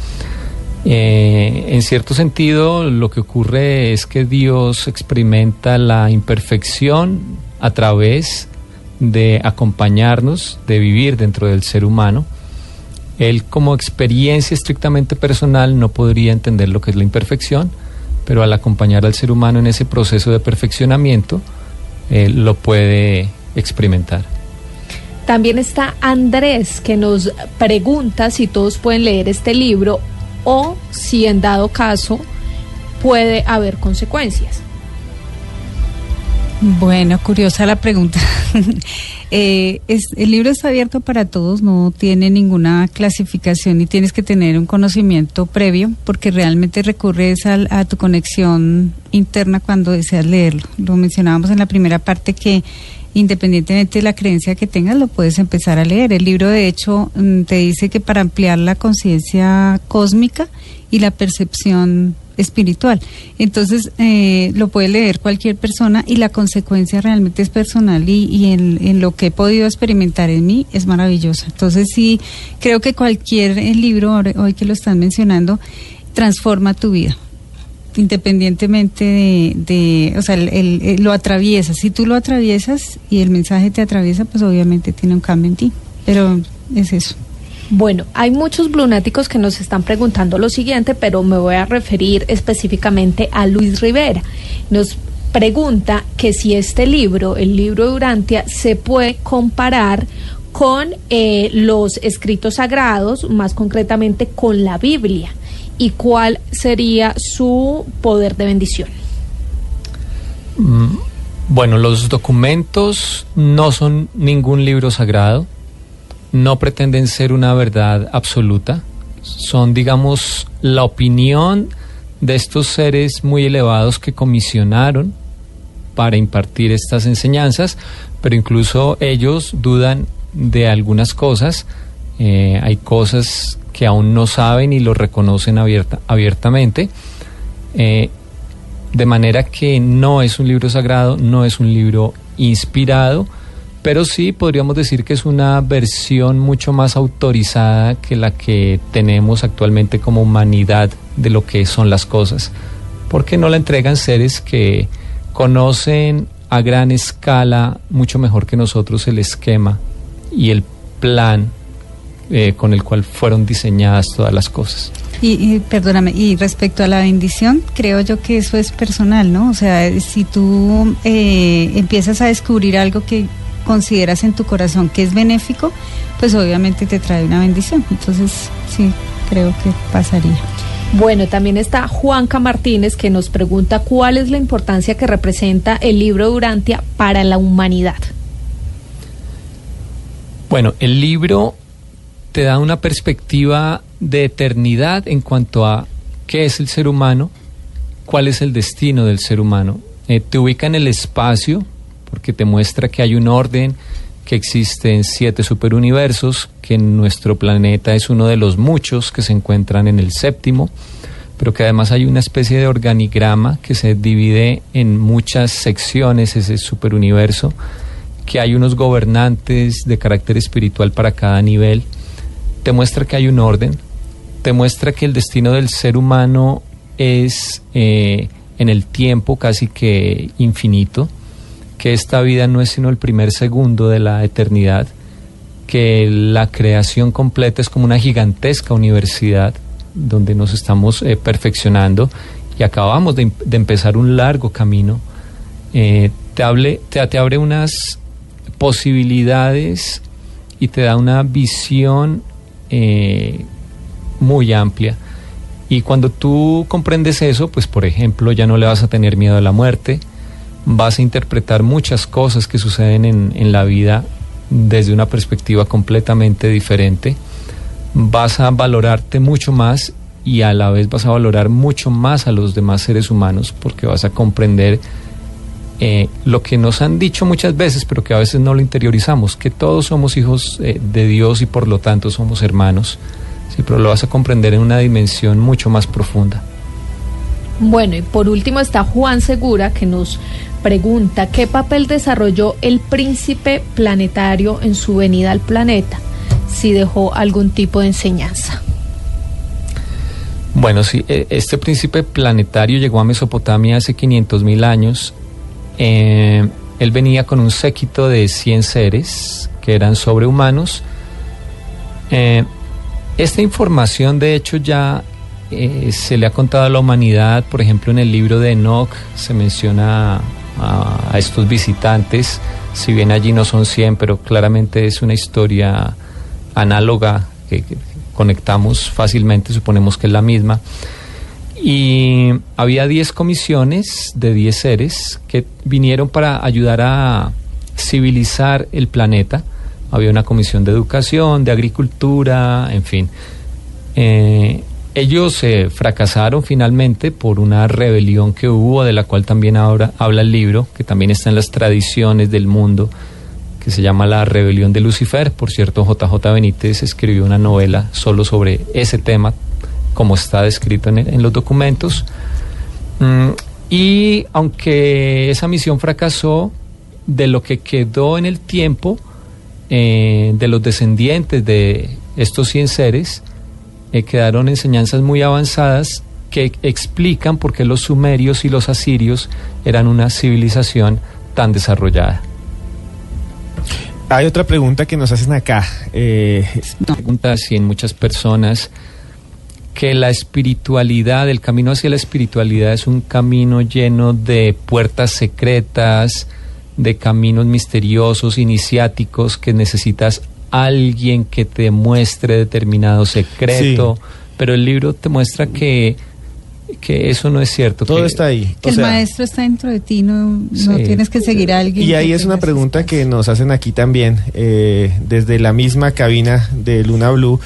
J: Eh, en cierto sentido, lo que ocurre es que Dios experimenta la imperfección a través de acompañarnos, de vivir dentro del ser humano. Él como experiencia estrictamente personal no podría entender lo que es la imperfección, pero al acompañar al ser humano en ese proceso de perfeccionamiento, él lo puede experimentar.
C: También está Andrés que nos pregunta si todos pueden leer este libro o si en dado caso puede haber consecuencias.
I: Bueno, curiosa la pregunta. Eh, el libro está abierto para todos, no tiene ninguna clasificación y tienes que tener un conocimiento previo porque realmente recurres a, tu conexión interna cuando deseas leerlo. Lo mencionábamos en la primera parte que independientemente de la creencia que tengas, lo puedes empezar a leer. El libro, de hecho, mm, te dice que para ampliar la conciencia cósmica y la percepción espiritual. Entonces, eh, lo puede leer cualquier persona y la consecuencia realmente es personal y, en, lo que he podido experimentar en mí es maravillosa. Entonces, sí, creo que cualquier eh, libro, hoy que lo están mencionando, transforma tu vida independientemente de, o sea, el, el- lo atraviesas. Si tú lo atraviesas y el mensaje te atraviesa, pues obviamente tiene un cambio en ti. Pero es eso.
C: Bueno, hay muchos blunáticos que nos están preguntando lo siguiente, pero me voy a referir específicamente a Luis Rivera. Nos pregunta que si este libro, el libro de Urantia, se puede comparar con eh, los escritos sagrados, más concretamente con la Biblia, y cuál sería su poder de bendición.
J: Mm, Bueno, los documentos no son ningún libro sagrado, no pretenden ser una verdad absoluta, son, digamos, la opinión de estos seres muy elevados que comisionaron para impartir estas enseñanzas, pero incluso ellos dudan de algunas cosas, eh, hay cosas que aún no saben y lo reconocen abierta- abiertamente. Eh, de manera que no es un libro sagrado, no es un libro inspirado, pero sí podríamos decir que es una versión mucho más autorizada que la que tenemos actualmente como humanidad de lo que son las cosas, porque no la entregan seres que conocen a gran escala mucho mejor que nosotros el esquema y el plan eh, con el cual fueron diseñadas todas las cosas.
I: Y, y, perdóname, y respecto a la bendición, creo yo que eso es personal, ¿no? O sea, si tú eh, empiezas a descubrir algo que consideras en tu corazón que es benéfico, pues obviamente te trae una bendición. Entonces, sí, creo que pasaría.
C: Bueno, también está Juanca Martínez que nos pregunta cuál es la importancia que representa el libro de Urantia para la humanidad.
J: Bueno, el libro te da una perspectiva de eternidad en cuanto a qué es el ser humano, cuál es el destino del ser humano. Eh, te ubica en el espacio porque te muestra que hay un orden, que existen siete superuniversos, que nuestro planeta es uno de los muchos que se encuentran en el séptimo, pero que además hay una especie de organigrama que se divide en muchas secciones ese superuniverso, que hay unos gobernantes de carácter espiritual para cada nivel, te muestra que hay un orden, te muestra que el destino del ser humano es eh, en el tiempo casi que infinito, que esta vida no es sino el primer segundo de la eternidad, que la creación completa es como una gigantesca universidad donde nos estamos eh, perfeccionando y acabamos de, empezar un largo camino. Eh, te, hable, te abre unas posibilidades y te da una visión eh, muy amplia. Y cuando tú comprendes eso, pues por ejemplo, ya no le vas a tener miedo a la muerte, vas a interpretar muchas cosas que suceden en, en la vida desde una perspectiva completamente diferente, vas a valorarte mucho más y a la vez vas a valorar mucho más a los demás seres humanos porque vas a comprender eh, lo que nos han dicho muchas veces, pero que a veces no lo interiorizamos, que todos somos hijos eh, de Dios y por lo tanto somos hermanos. Sí, pero lo vas a comprender en una dimensión mucho más profunda.
C: Bueno, y por último está Juan Segura que nos pregunta qué papel desarrolló el príncipe planetario en su venida al planeta, si dejó algún tipo de enseñanza.
J: Bueno, sí, este príncipe planetario llegó a Mesopotamia hace 500 mil años. Eh, él venía con un séquito de 100 seres que eran sobrehumanos. Eh, esta información, de hecho, ya eh, se le ha contado a la humanidad. Por ejemplo, en el libro de Enoch se menciona a, estos visitantes. Si bien allí no son 100, pero claramente es una historia análoga que conectamos fácilmente, suponemos que es la misma. Y había 10 comisiones de 10 seres que vinieron para ayudar a civilizar el planeta. Había una comisión de educación, de agricultura, en fin. Eh, ellos eh, fracasaron finalmente por una rebelión que hubo, de la cual también ahora habla el libro, que también está en las tradiciones del mundo, que se llama La rebelión de Lucifer. Por cierto, JJ Benítez escribió una novela solo sobre ese tema, como está descrito en, en los documentos. Mm, y aunque esa misión fracasó, de lo que quedó en el tiempo, eh, de los descendientes de estos 100 seres, eh, quedaron enseñanzas muy avanzadas que explican por qué los sumerios y los asirios eran una civilización tan desarrollada.
B: Hay otra pregunta que nos hacen acá. Eh,
J: pregunta si en muchas personas que la espiritualidad, el camino hacia la espiritualidad es un camino lleno de puertas secretas, de caminos misteriosos, iniciáticos, que necesitas alguien que te muestre determinado secreto, pero el libro te muestra que que eso no es cierto.
B: Todo está ahí.
I: Que el maestro está dentro de ti, no, no tienes que seguir a alguien.
B: Y ahí es una pregunta que nos hacen aquí también, eh, desde la misma cabina de Luna Blue.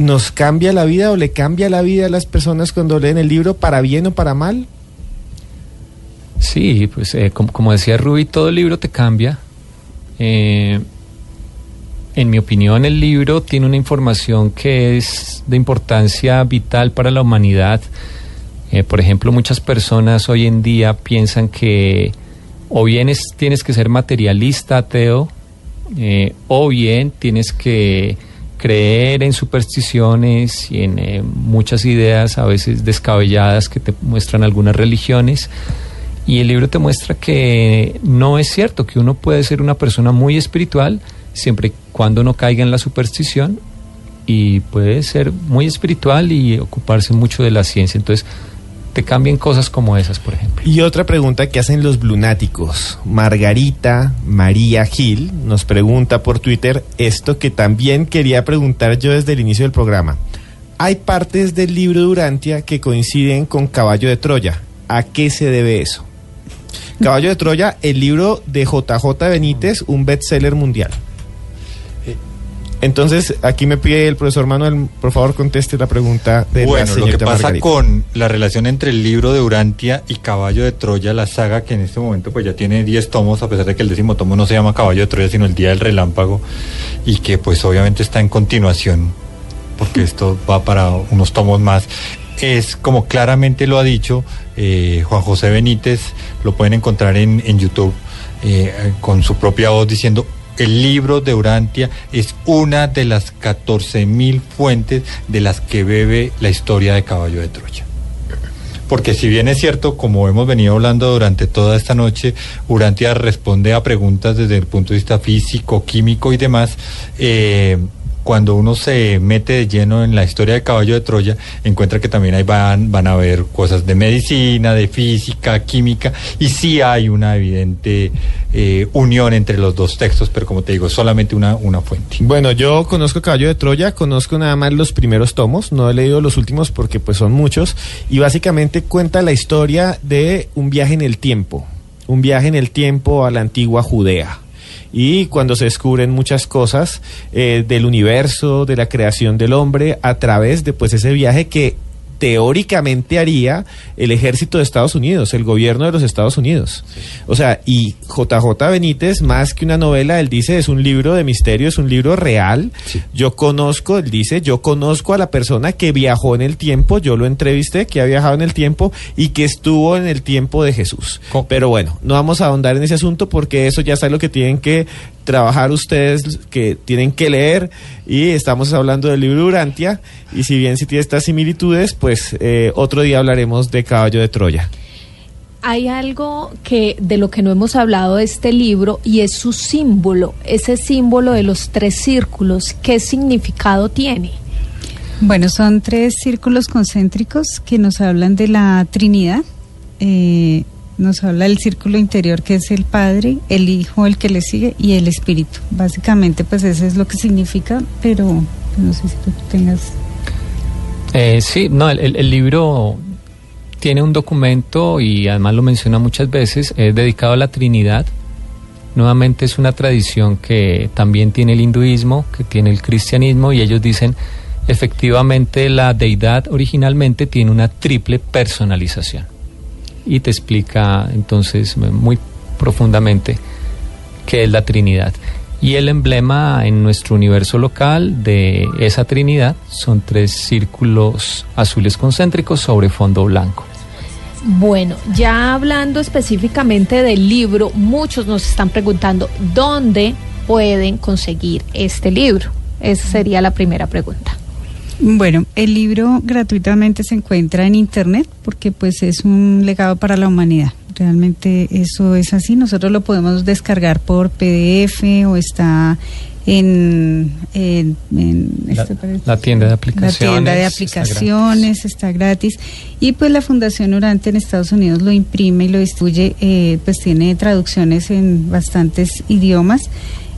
B: ¿Nos cambia la vida o le cambia la vida a las personas cuando leen el libro, para bien o para mal?
J: Sí, pues eh, como, decía Ruby, todo el libro te cambia. Eh, en mi opinión, el libro tiene una información que es de importancia vital para la humanidad. Eh, por ejemplo, muchas personas hoy en día piensan que o bien es, tienes que ser materialista, ateo, o bien tienes que creer en supersticiones y en eh, muchas ideas a veces descabelladas que te muestran algunas religiones. Y el libro te muestra que no es cierto, que uno puede ser una persona muy espiritual, siempre y cuando no caiga en la superstición y puede ser muy espiritual y ocuparse mucho de la ciencia. Entonces, te cambian cosas como esas, por ejemplo.
B: Y otra pregunta que hacen los blunáticos. Margarita María Gil nos pregunta por Twitter esto que también quería preguntar yo desde el inicio del programa. Hay partes del libro Durantia que coinciden con Caballo de Troya. ¿A qué se debe eso? Caballo de Troya, el libro de JJ Benítez, un bestseller mundial. Entonces, aquí me pide el profesor Manuel, por favor, conteste la pregunta de
H: bueno,
B: la
H: lo que pasa
B: Margarita.
H: con la relación entre el libro de Urantia y Caballo de Troya, la saga que en este momento pues ya tiene 10 tomos, a pesar de que el décimo tomo no se llama Caballo de Troya, sino el Día del Relámpago, y que pues obviamente está en continuación, porque esto va para unos tomos más. Es como claramente lo ha dicho eh, Juan José Benítez, lo pueden encontrar en, en YouTube eh, con su propia voz diciendo el libro de Urantia es una de las 14.000 fuentes de las que bebe la historia de Caballo de Troya. Porque si bien es cierto, como hemos venido hablando durante toda esta noche, Urantia responde a preguntas desde el punto de vista físico, químico y demás, eh, cuando uno se mete de lleno en la historia de Caballo de Troya, encuentra que también ahí van, van a ver cosas de medicina, de física, química, y sí hay una evidente eh, unión entre los dos textos, pero como te digo, solamente una, una fuente.
B: Bueno, yo conozco Caballo de Troya, conozco nada más los primeros tomos, no he leído los últimos porque pues son muchos, y básicamente cuenta la historia de un viaje en el tiempo, un viaje en el tiempo a la antigua Judea y cuando se descubren muchas cosas eh, del universo, de la creación del hombre, a través de pues ese viaje que teóricamente haría el ejército de Estados Unidos, el gobierno de los Estados Unidos. O sea, y JJ Benítez, más que una novela, él dice, es un libro de misterio, es un libro real. Yo conozco, él dice, yo conozco a la persona que viajó en el tiempo, yo lo entrevisté, que ha viajado en el tiempo y que estuvo en el tiempo de Jesús. Pero bueno, no vamos a ahondar en ese asunto porque eso ya es lo que tienen que trabajar ustedes que tienen que leer y estamos hablando del libro Urantia y si bien si tiene estas similitudes pues eh, otro día hablaremos de Caballo de Troya.
C: Hay algo que de lo que no hemos hablado de este libro y es su símbolo ese símbolo de los tres círculos qué significado tiene
I: bueno son tres círculos concéntricos que nos hablan de la Trinidad eh, nos habla del círculo interior que es el Padre, el Hijo, el que le sigue y el Espíritu. Básicamente, pues eso es lo que significa, pero no sé si tú tengas...
J: Eh, sí, no, el, libro tiene un documento y además lo menciona muchas veces, es dedicado a la Trinidad. Nuevamente es una tradición que también tiene el hinduismo, que tiene el cristianismo y ellos dicen efectivamente la deidad originalmente tiene una triple personalización y te explica entonces muy profundamente qué es la Trinidad. Y el emblema en nuestro universo local de esa Trinidad son tres círculos azules concéntricos sobre fondo blanco.
C: Bueno, ya hablando específicamente del libro, muchos nos están preguntando dónde pueden conseguir este libro. Esa sería la primera pregunta.
I: Bueno, el libro gratuitamente se encuentra en internet porque pues es un legado para la humanidad. Realmente eso es así. Nosotros lo podemos descargar por PDF o está en, en, en
J: La,
I: este
J: la tienda de aplicaciones.
I: la tienda de
J: está
I: aplicaciones está gratis. y pues la Fundación Urante en Estados Unidos lo imprime y lo distribuye eh, pues tiene traducciones en bastantes idiomas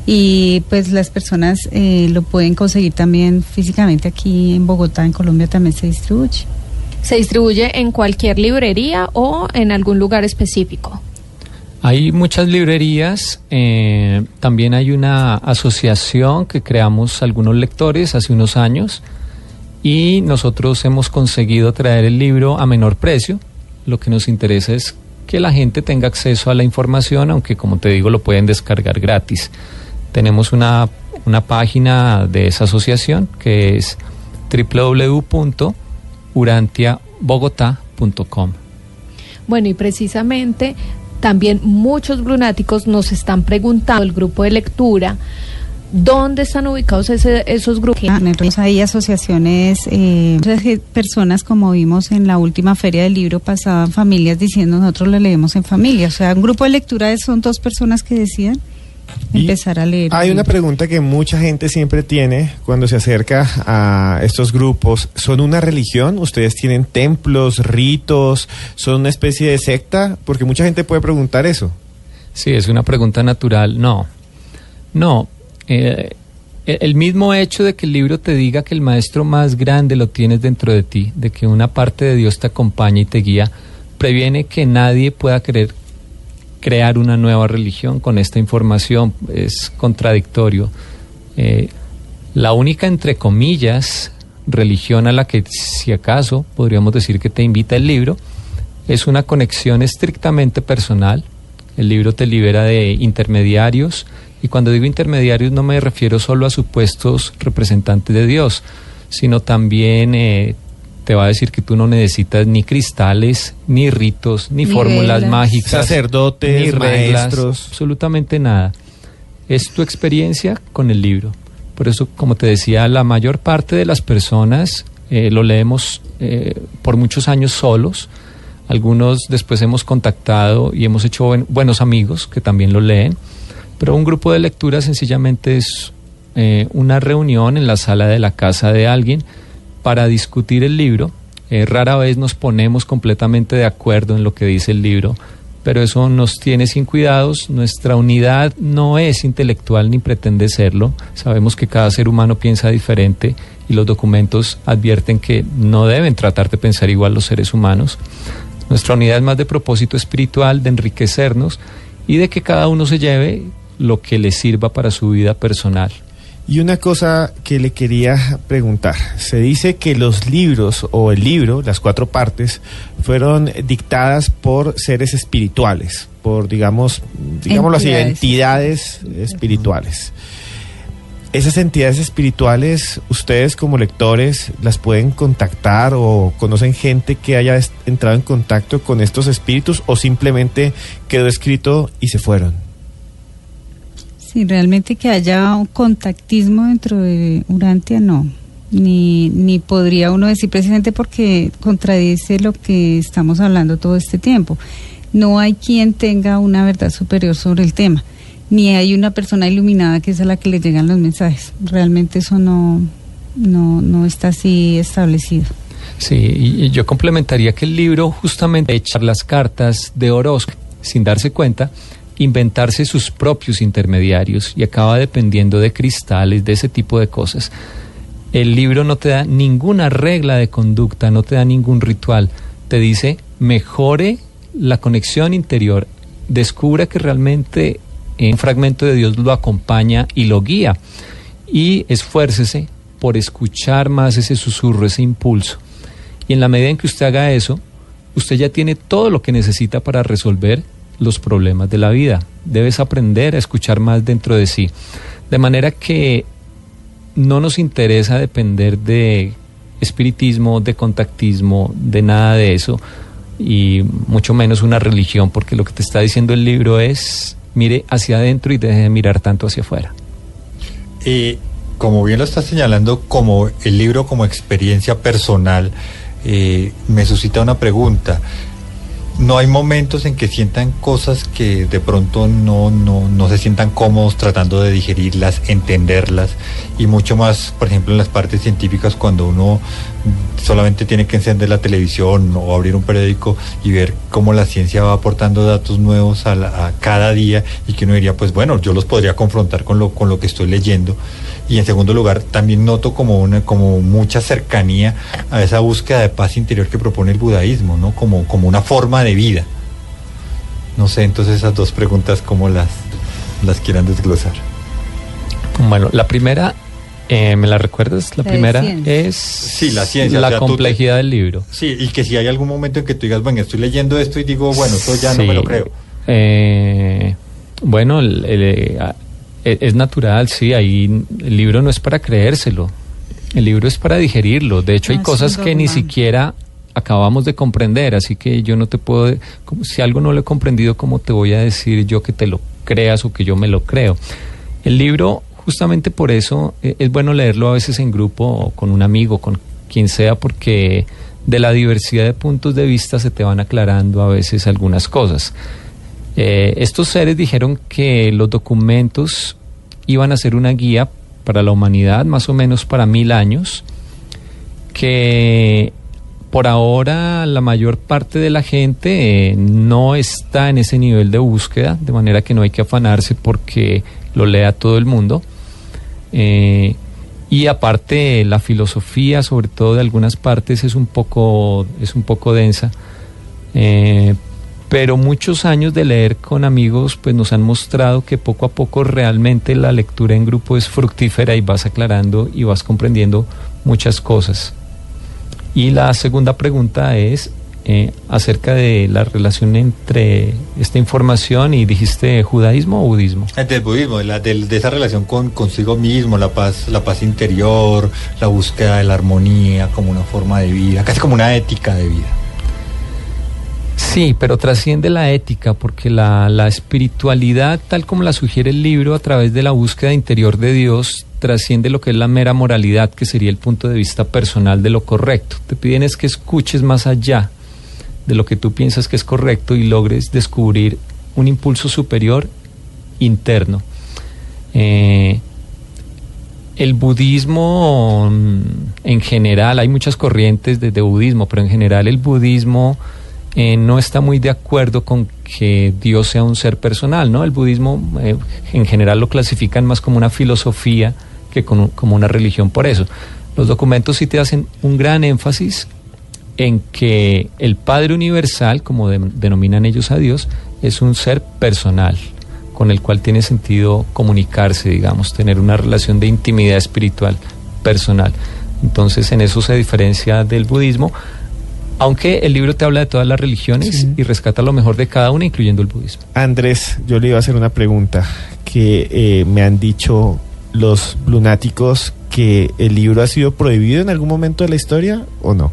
I: y pues las personas eh, lo pueden conseguir también físicamente aquí en Bogotá en Colombia también se distribuye
C: ¿Se distribuye en cualquier librería o en algún lugar específico?
J: Hay muchas librerías, eh, también hay una asociación que creamos algunos lectores hace unos años y nosotros hemos conseguido traer el libro a menor precio. Lo que nos interesa es que la gente tenga acceso a la información, aunque como te digo lo pueden descargar gratis. Tenemos una, una página de esa asociación que es www.urantiabogotá.com.
C: Bueno, y precisamente también muchos lunáticos nos están preguntando, el grupo de lectura, ¿dónde están ubicados ese- esos grupos?
I: Ah, nosotros hay asociaciones, eh, personas como vimos en la última feria del libro pasaban familias diciendo nosotros lo leemos en familia. O sea, un grupo de lectura son dos personas que decían empezar a leer.
B: Hay una pregunta que mucha gente siempre tiene cuando se acerca a estos grupos. ¿Son una religión? ¿Ustedes tienen templos, ritos? ¿Son una especie de secta? Porque mucha gente puede preguntar eso.
J: Sí, es una pregunta natural. No, no. eh, el mismo hecho de que el libro te diga que el maestro más grande lo tienes dentro de ti, de que una parte de Dios te acompaña y te guía, previene que nadie pueda querer crear una nueva religión con esta información. Es contradictorio. Eh, la única, entre comillas, religión a la que, si acaso, podríamos decir que te invita el libro, es una conexión estrictamente personal. El libro te libera de intermediarios y cuando digo intermediarios no me refiero solo a supuestos representantes de Dios, sino también eh, te va a decir que tú no necesitas ni cristales, ni ritos, ni,
B: Ni
J: fórmulas mágicas,
B: Sacerdotes,
J: ni reglas,
B: maestros.
J: absolutamente nada. Es tu experiencia con el libro. Por eso, como te decía, la mayor parte de las personas eh, lo leemos eh, por muchos años solos. Algunos después hemos contactado y hemos hecho buen- buenos amigos que también lo leen. Pero un grupo de lectura sencillamente es eh, una reunión en la sala de la casa de alguien para discutir el libro. Eh, rara vez nos ponemos completamente de acuerdo en lo que dice el libro, pero eso nos tiene sin cuidados. Nuestra unidad no es intelectual ni pretende serlo. Sabemos que cada ser humano piensa diferente y los documentos advierten que no deben tratar de pensar igual los seres humanos. Nuestra unidad es más de propósito espiritual, de enriquecernos y de que cada uno se lleve lo que le sirva para su vida personal.
B: Y una cosa que le quería preguntar. Se dice que los libros o el libro, las cuatro partes, fueron dictadas por seres espirituales, por, digamos, digámoslo así,
I: Entidades.
B: espirituales. Esas entidades espirituales, ustedes como lectores, las pueden contactar o conocen gente que haya entrado en contacto con estos espíritus o simplemente quedó escrito y se fueron.
I: Sí, realmente que haya un contactismo dentro de Urantia, no. Ni, ni podría uno decir precisamente porque contradice lo que estamos hablando todo este tiempo. No hay quien tenga una verdad superior sobre el tema, ni hay una persona iluminada que es a la que le llegan los mensajes. Realmente eso no, no, no está así establecido.
J: Sí, y, yo complementaría que el libro justamente echar las cartas de Orozco sin darse cuenta, inventarse sus propios intermediarios y acaba dependiendo de cristales, de ese tipo de cosas. El libro no te da ninguna regla de conducta, no te da ningún ritual, te dice mejore la conexión interior, descubra que realmente un fragmento de Dios lo acompaña y lo guía y esfuércese por escuchar más ese susurro, ese impulso. Y en la medida en que usted haga eso, usted ya tiene todo lo que necesita para resolver los problemas de la vida. Debes aprender a escuchar más dentro de sí. De manera que no nos interesa depender de espiritismo, de contactismo, de nada de eso, y mucho menos una religión, porque lo que te está diciendo el libro es, mire hacia adentro y deje de mirar tanto hacia afuera.
H: Eh, como bien lo está señalando, como el libro como experiencia personal, eh, me suscita una pregunta. ¿No hay momentos en que sientan cosas que de pronto no, no, no se sientan cómodos tratando de digerirlas, entenderlas? Y mucho más, por ejemplo, en las partes científicas, cuando uno solamente tiene que encender la televisión o abrir un periódico y ver cómo la ciencia va aportando datos nuevos a, cada día y que uno diría, pues bueno, yo los podría confrontar con lo, con lo que estoy leyendo. Y en segundo lugar, también noto como, una, como mucha cercanía a esa búsqueda de paz interior que propone el budaísmo, ¿no? Como, como una forma de vida. No sé, entonces esas dos preguntas, ¿cómo las, las quieran desglosar?
J: Bueno, la primera, eh, ¿me la recuerdas? La, primera
H: ciencia.
J: es
H: Sí, la ciencia, o
J: la
H: sea, tú te-
J: complejidad del libro.
H: Sí, y que si hay algún momento en que tú digas, bueno, estoy leyendo esto y digo, bueno, esto ya no me lo creo.
J: Eh, bueno, el- el, eh, e- es natural, sí, ahí el libro no es para creérselo, el libro es para digerirlo. De hecho, hay
I: Ah,
J: cosas que ni siquiera acabamos de comprender, así que yo no te puedo, como si algo no lo he comprendido, ¿cómo te voy a decir yo que te lo creas o que yo me lo creo? El libro, justamente por eso, eh, es bueno leerlo a veces en grupo o con un amigo, con quien sea, porque de la diversidad de puntos de vista se te van aclarando a veces algunas cosas. Eh, estos seres dijeron que los documentos iban a ser una guía para la humanidad, más o menos para mil años, que por ahora la mayor parte de la gente eh, no está en ese nivel de búsqueda, de manera que no hay que afanarse porque lo lea todo el mundo. Eh, y aparte la filosofía, sobre todo de algunas partes, es un poco, es un poco densa. Eh, pero muchos años de leer con amigos pues nos han mostrado que poco a poco realmente la lectura en grupo es fructífera y vas aclarando y vas comprendiendo muchas cosas. Y la segunda pregunta es eh, acerca de la relación entre esta información y dijiste judaísmo o budismo.
H: Eh, Del budismo, de, la- del- de esa relación con consigo mismo, la paz, la paz interior, la búsqueda de la armonía como una forma de vida, casi como una ética de vida.
J: Sí, pero trasciende la ética porque la, la espiritualidad, tal como la sugiere el libro, a través de la búsqueda interior de Dios, trasciende lo que es la mera moralidad, que sería el punto de vista personal de lo correcto. Te piden es que escuches más allá de lo que tú piensas que es correcto y logres descubrir un impulso superior interno. Eh, el budismo mm, en general, hay muchas corrientes de, budismo, pero en general el budismo eh, no está muy de acuerdo con que Dios sea un ser personal, ¿no? El budismo eh, en general lo clasifican más como una filosofía que como una religión por eso. Los documentos sí te hacen un gran énfasis en que el Padre Universal, como de- denominan ellos a Dios, es un ser personal, con el cual tiene sentido comunicarse, digamos, tener una relación de intimidad espiritual personal. Entonces, en eso se diferencia del budismo, aunque el libro te habla de todas las religiones y rescata lo mejor de cada una, incluyendo el budismo.
B: Andrés, yo le iba a hacer una pregunta que eh, me han dicho los lunáticos que el libro ha sido prohibido en algún momento de la historia o no.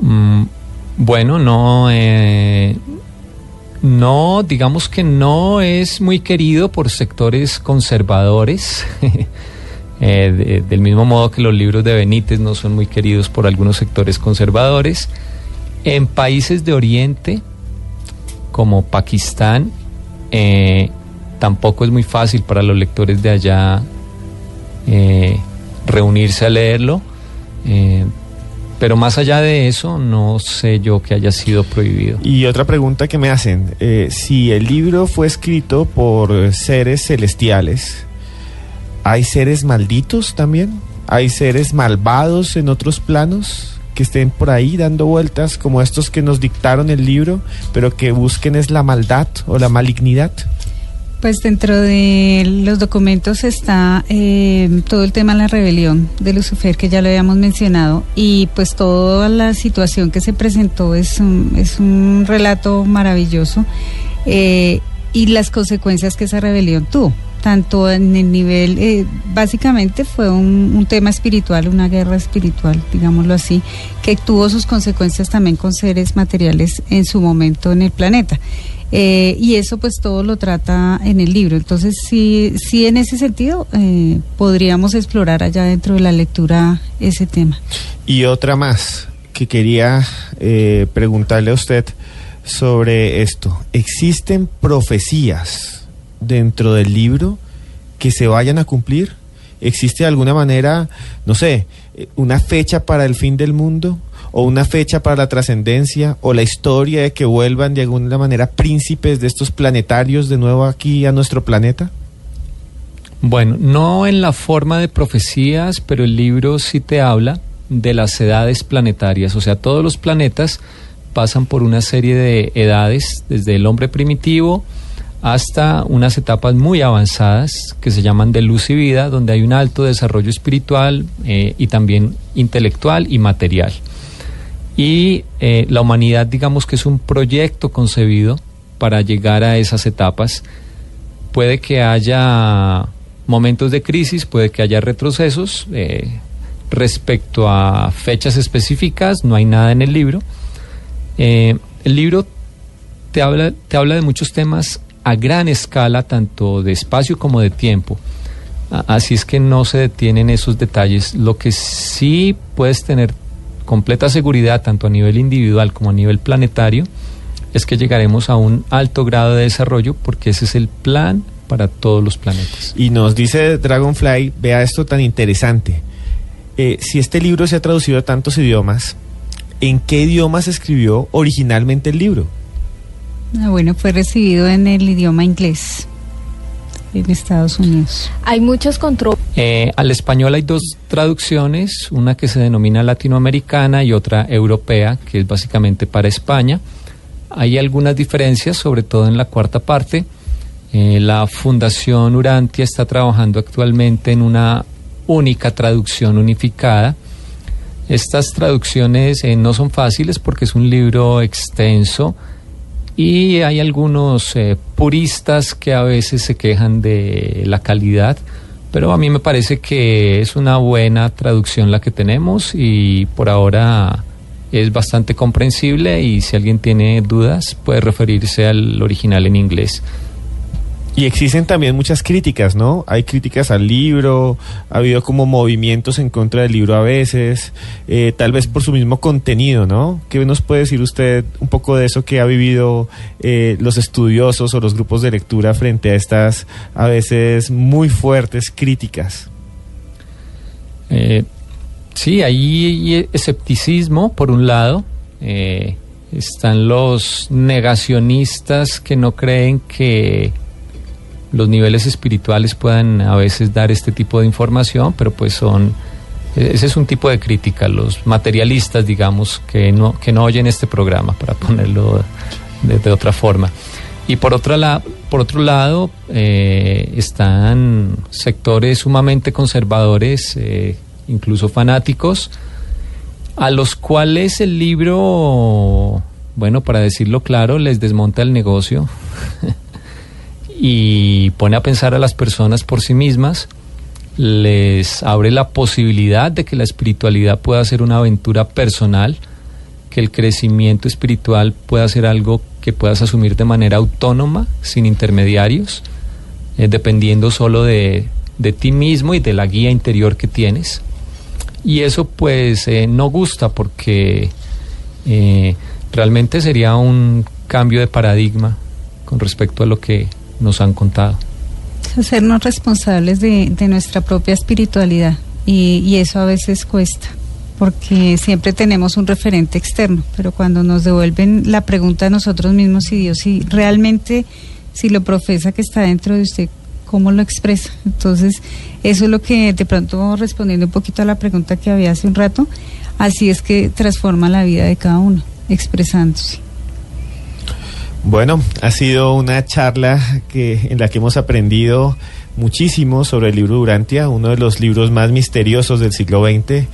J: Mm, bueno, no, eh, no, digamos que no es muy querido por sectores conservadores, eh, de- del mismo modo que los libros de Benítez no son muy queridos por algunos sectores conservadores. En países de Oriente, como Pakistán, eh, tampoco es muy fácil para los lectores de allá reunirse a leerlo. Pero más allá de eso, no sé yo que haya sido prohibido.
B: Y otra pregunta que me hacen, eh, si el libro fue escrito por seres celestiales, ¿hay seres malditos también? ¿Hay seres malvados en otros planos que estén por ahí dando vueltas como estos que nos dictaron el libro, pero que busquen es la maldad o la malignidad?
I: Pues dentro de los documentos está eh, todo el tema de la rebelión de Lucifer, que ya lo habíamos mencionado, y pues toda la situación que se presentó es un, es un relato maravilloso, eh, y las consecuencias que esa rebelión tuvo, tanto en el nivel, eh, básicamente fue un, un tema espiritual, una guerra espiritual, digámoslo así, que tuvo sus consecuencias también con seres materiales en su momento en el planeta. Eh, y eso pues todo lo trata en el libro. Entonces sí, sí en ese sentido eh, podríamos explorar allá dentro de la lectura ese tema.
B: Y otra más que quería eh, preguntarle a usted sobre esto. ¿Existen profecías dentro del libro que se vayan a cumplir? ¿Existe de alguna manera, no sé, una fecha para el fin del mundo? ¿O una fecha para la trascendencia? ¿O la historia de que vuelvan de alguna manera príncipes de estos planetarios de nuevo aquí a nuestro planeta?
J: Bueno, no en la forma de profecías, pero el libro sí te habla de las edades planetarias, o sea, todos los planetas pasan por una serie de edades, desde el hombre primitivo hasta unas etapas muy avanzadas que se llaman de luz y vida, donde hay un alto desarrollo espiritual eh, y también intelectual y material. Y eh, la humanidad, digamos que es un proyecto concebido para llegar a esas etapas. Puede que haya momentos de crisis, puede que haya retrocesos. Eh, respecto a fechas específicas, no hay nada en el libro. Eh, el libro te habla, te habla de muchos temas a gran escala, tanto de espacio como de tiempo. Así es que no se detienen esos detalles. Lo que sí puedes tener completa seguridad, tanto a nivel individual como a nivel planetario, es que llegaremos a un alto grado de desarrollo porque ese es el plan para todos los planetas.
B: Y nos dice Dragonfly, vea esto tan interesante. Eh, si este libro se ha traducido a tantos idiomas, ¿en qué idioma se escribió originalmente el libro?
I: Ah, bueno, fue recibido en el idioma inglés en Estados Unidos.
C: Hay muchos controles.
J: Eh, al español hay dos traducciones, una que se denomina latinoamericana y otra europea, que es básicamente para España. Hay algunas diferencias, sobre todo en la cuarta parte. Eh, la Fundación Urantia está trabajando actualmente en una única traducción unificada. Estas traducciones eh, no son fáciles porque es un libro extenso y hay algunos eh, puristas que a veces se quejan de la calidad, pero a mí me parece que es una buena traducción la que tenemos y por ahora es bastante comprensible y si alguien tiene dudas puede referirse al original en inglés.
B: Y existen también muchas críticas, ¿no? Hay críticas al libro, ha habido como movimientos en contra del libro a veces, eh, tal vez por su mismo contenido, ¿no? ¿Qué nos puede decir usted un poco de eso que ha vivido eh, los estudiosos o los grupos de lectura frente a estas a veces muy fuertes críticas?
J: Eh, sí, hay escepticismo por un lado. están los negacionistas que no creen que los niveles espirituales puedan a veces dar este tipo de información, pero pues son ese es un tipo de crítica, los materialistas, digamos, que no, que no oyen este programa, para ponerlo de, otra forma. Y por, otra la, por otro lado, eh, están sectores sumamente conservadores, eh, incluso fanáticos, a los cuales el libro, bueno, para decirlo claro, les desmonta el negocio. y pone a pensar a las personas por sí mismas, les abre la posibilidad de que la espiritualidad pueda ser una aventura personal, que el crecimiento espiritual pueda ser algo que puedas asumir de manera autónoma, sin intermediarios, eh, dependiendo solo de, de, ti mismo y de la guía interior que tienes. Y eso pues eh, no gusta porque eh, realmente sería un cambio de paradigma con respecto a lo que nos han contado.
I: Hacernos responsables de, nuestra propia espiritualidad y, eso a veces cuesta porque siempre tenemos un referente externo, pero cuando nos devuelven la pregunta a nosotros mismos si Dios si realmente si lo profesa que está dentro de usted, ¿cómo lo expresa? Entonces, eso es lo que de pronto respondiendo un poquito a la pregunta que había hace un rato, así es que transforma la vida de cada uno, expresándose.
B: Bueno, ha sido una charla que, en la que hemos aprendido muchísimo sobre el libro Durantia, uno de los libros más misteriosos del siglo XX,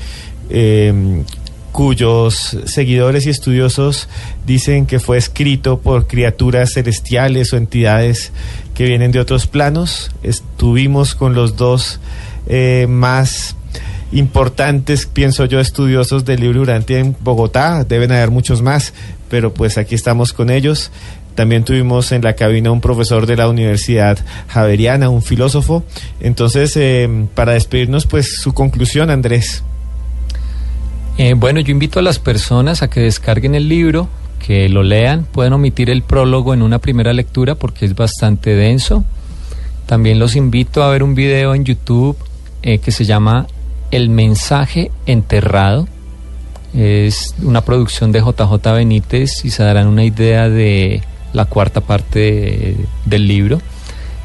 B: em, cuyos seguidores y estudiosos dicen que fue escrito por criaturas celestiales o entidades que vienen de otros planos. Estuvimos con los dos eh, más importantes, pienso yo, estudiosos del libro Durantia en Bogotá, deben haber muchos más, pero pues aquí estamos con ellos. También tuvimos en la cabina un profesor de la Universidad Javeriana, un filósofo. Entonces, eh, para despedirnos, pues su conclusión, Andrés.
J: Eh, bueno, yo invito a las personas a que descarguen el libro, que lo lean, pueden omitir el prólogo en una primera lectura porque es bastante denso. También los invito a ver un video en YouTube eh, que se llama El mensaje enterrado. Es una producción de JJ Benítez y se darán una idea de la cuarta parte de- del libro.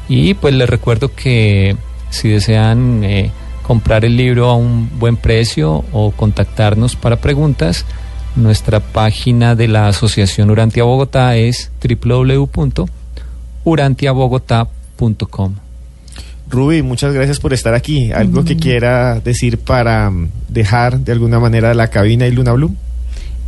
J: Y pues les recuerdo que si desean eh, comprar el libro a un buen precio o contactarnos para preguntas, nuestra página de la Asociación Urantia Bogotá es www.urantiabogotá.com.
B: Ruby, muchas gracias por estar aquí. ¿Algo que quiera decir para mm, dejar de alguna manera la cabina y Luna Blue?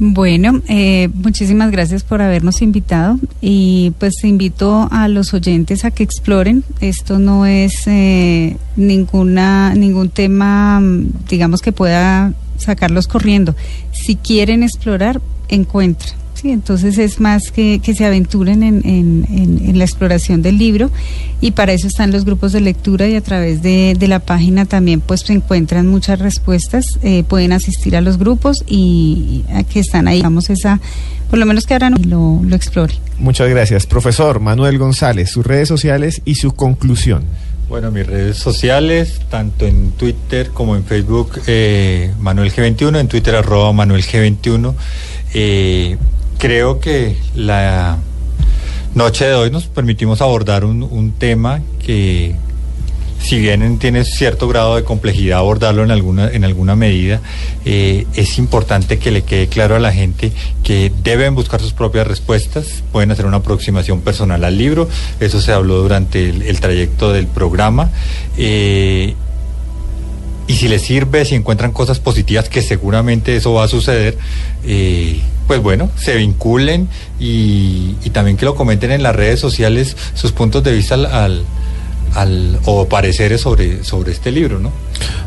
I: Bueno, eh, muchísimas gracias por habernos invitado y pues invito a los oyentes a que exploren. Esto no es eh, ninguna ningún tema, digamos que pueda sacarlos corriendo. Si quieren explorar, encuentran. Sí, entonces es más que, que se aventuren en, en- en- en la exploración del libro y para eso están los grupos de lectura y a través de, de la página también pues se encuentran muchas respuestas, eh, pueden asistir a los grupos y, y a que están ahí, digamos esa, por lo menos que ahora no lo, lo exploren.
B: Muchas gracias. Profesor Manuel González, sus redes sociales y su conclusión.
H: Bueno, mis redes sociales, tanto en Twitter como en Facebook, eh, Manuel G21, en Twitter arroba Manuel G21. Eh, creo que la noche de hoy nos permitimos abordar un, un tema que si bien tiene cierto grado de complejidad abordarlo en alguna, en alguna medida, eh, es importante que le quede claro a la gente que deben buscar sus propias respuestas, pueden hacer una aproximación personal al libro, eso se habló durante el, el trayecto del programa. eh, y si les sirve, si encuentran cosas positivas, que seguramente eso va a suceder, eh, pues bueno, se vinculen y, también que lo comenten en las redes sociales sus puntos de vista al- al- o pareceres sobre, sobre este libro, ¿no?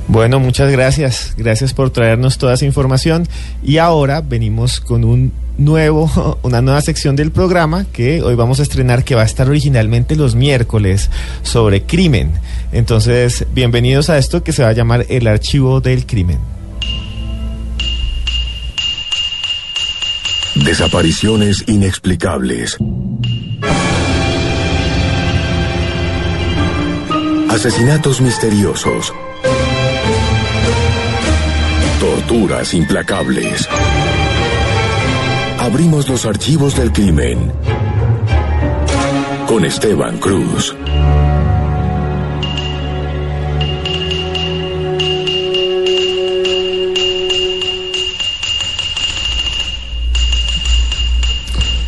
B: Bueno, muchas gracias. Gracias por traernos toda esa información. Y ahora venimos con un nuevo, una nueva sección del programa que hoy vamos a estrenar que va a estar originalmente los miércoles sobre crimen. Entonces, bienvenidos a esto que se va a llamar el archivo del crimen.
K: Desapariciones inexplicables. Asesinatos misteriosos. Torturas implacables. Abrimos los archivos del crimen. Con Esteban Cruz.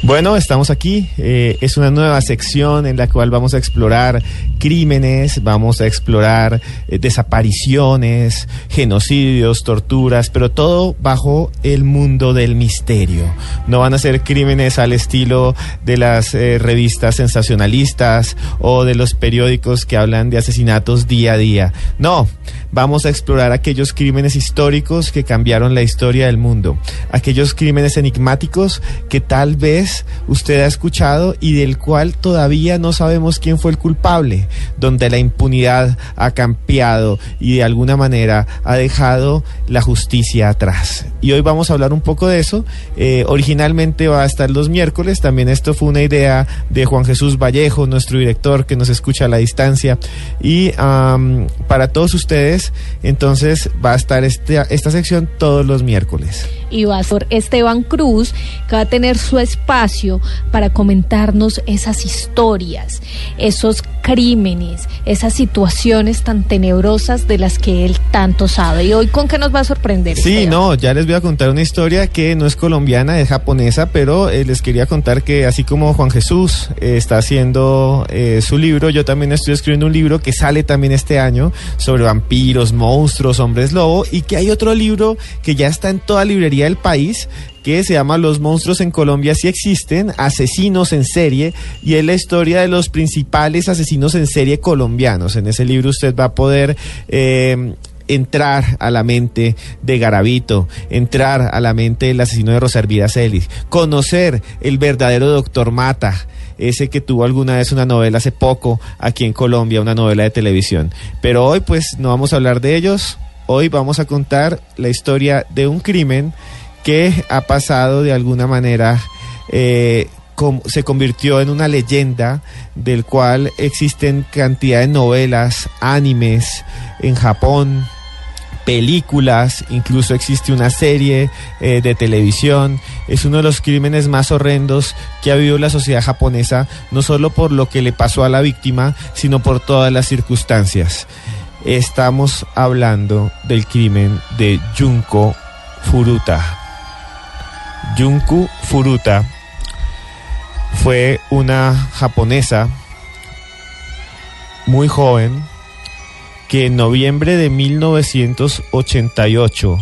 B: Bueno, estamos aquí. eh, es una nueva sección en la cual vamos a explorar crímenes, vamos a explorar eh, desapariciones, genocidios, torturas, pero todo bajo el mundo del misterio. No van a ser crímenes al estilo de las eh, revistas sensacionalistas o de los periódicos que hablan de asesinatos día a día. No, vamos a explorar aquellos crímenes históricos que cambiaron la historia del mundo, aquellos crímenes enigmáticos que tal vez usted ha escuchado y del cual todavía no sabemos quién fue el culpable, donde la impunidad ha campeado y de alguna manera ha dejado la justicia atrás. Y hoy vamos a hablar un poco de eso. Eh, originalmente va a estar los miércoles, también esto fue una idea de Juan Jesús Vallejo, nuestro director que nos escucha a la distancia. Y para todos ustedes, entonces va a estar este- esta sección todos los miércoles.
C: Y va a ser Esteban Cruz, que va a tener su espacio para comentarnos esas historias, esos crímenes, esas situaciones tan tenebrosas de las que él tanto sabe. ¿Y hoy con qué nos va a sorprender?
B: Sí,
C: Esteban?
B: no, ya les voy a contar una historia que no es colombiana, es japonesa, pero eh, les quería contar que así como Juan Jesús eh, está haciendo eh, su libro, yo también estoy escribiendo un libro que sale también este año sobre vampiros, monstruos, hombres lobo, y que hay otro libro que ya está en toda librería del país que se llama Los monstruos en Colombia sí existen, asesinos en serie, y es la historia de los principales asesinos en serie colombianos. En ese libro usted va a poder eh, entrar a la mente de Garavito, entrar a la mente del asesino de Rosa Hervida Celis, conocer el verdadero doctor Mata, ese que tuvo alguna vez una novela hace poco aquí en Colombia, una novela de televisión. Pero hoy pues no vamos a hablar de ellos, hoy vamos a contar la historia de un crimen que ha pasado de alguna manera eh, se convirtió en una leyenda del cual existen cantidad de novelas, animes en Japón, películas, incluso existe una serie eh, de televisión. Es uno de los crímenes más horrendos que ha vivido la sociedad japonesa, no solo por lo que le pasó a la víctima, sino por todas las circunstancias. Estamos hablando del crimen de Junko Furuta. Junko Furuta fue una japonesa muy joven que en noviembre de 1988,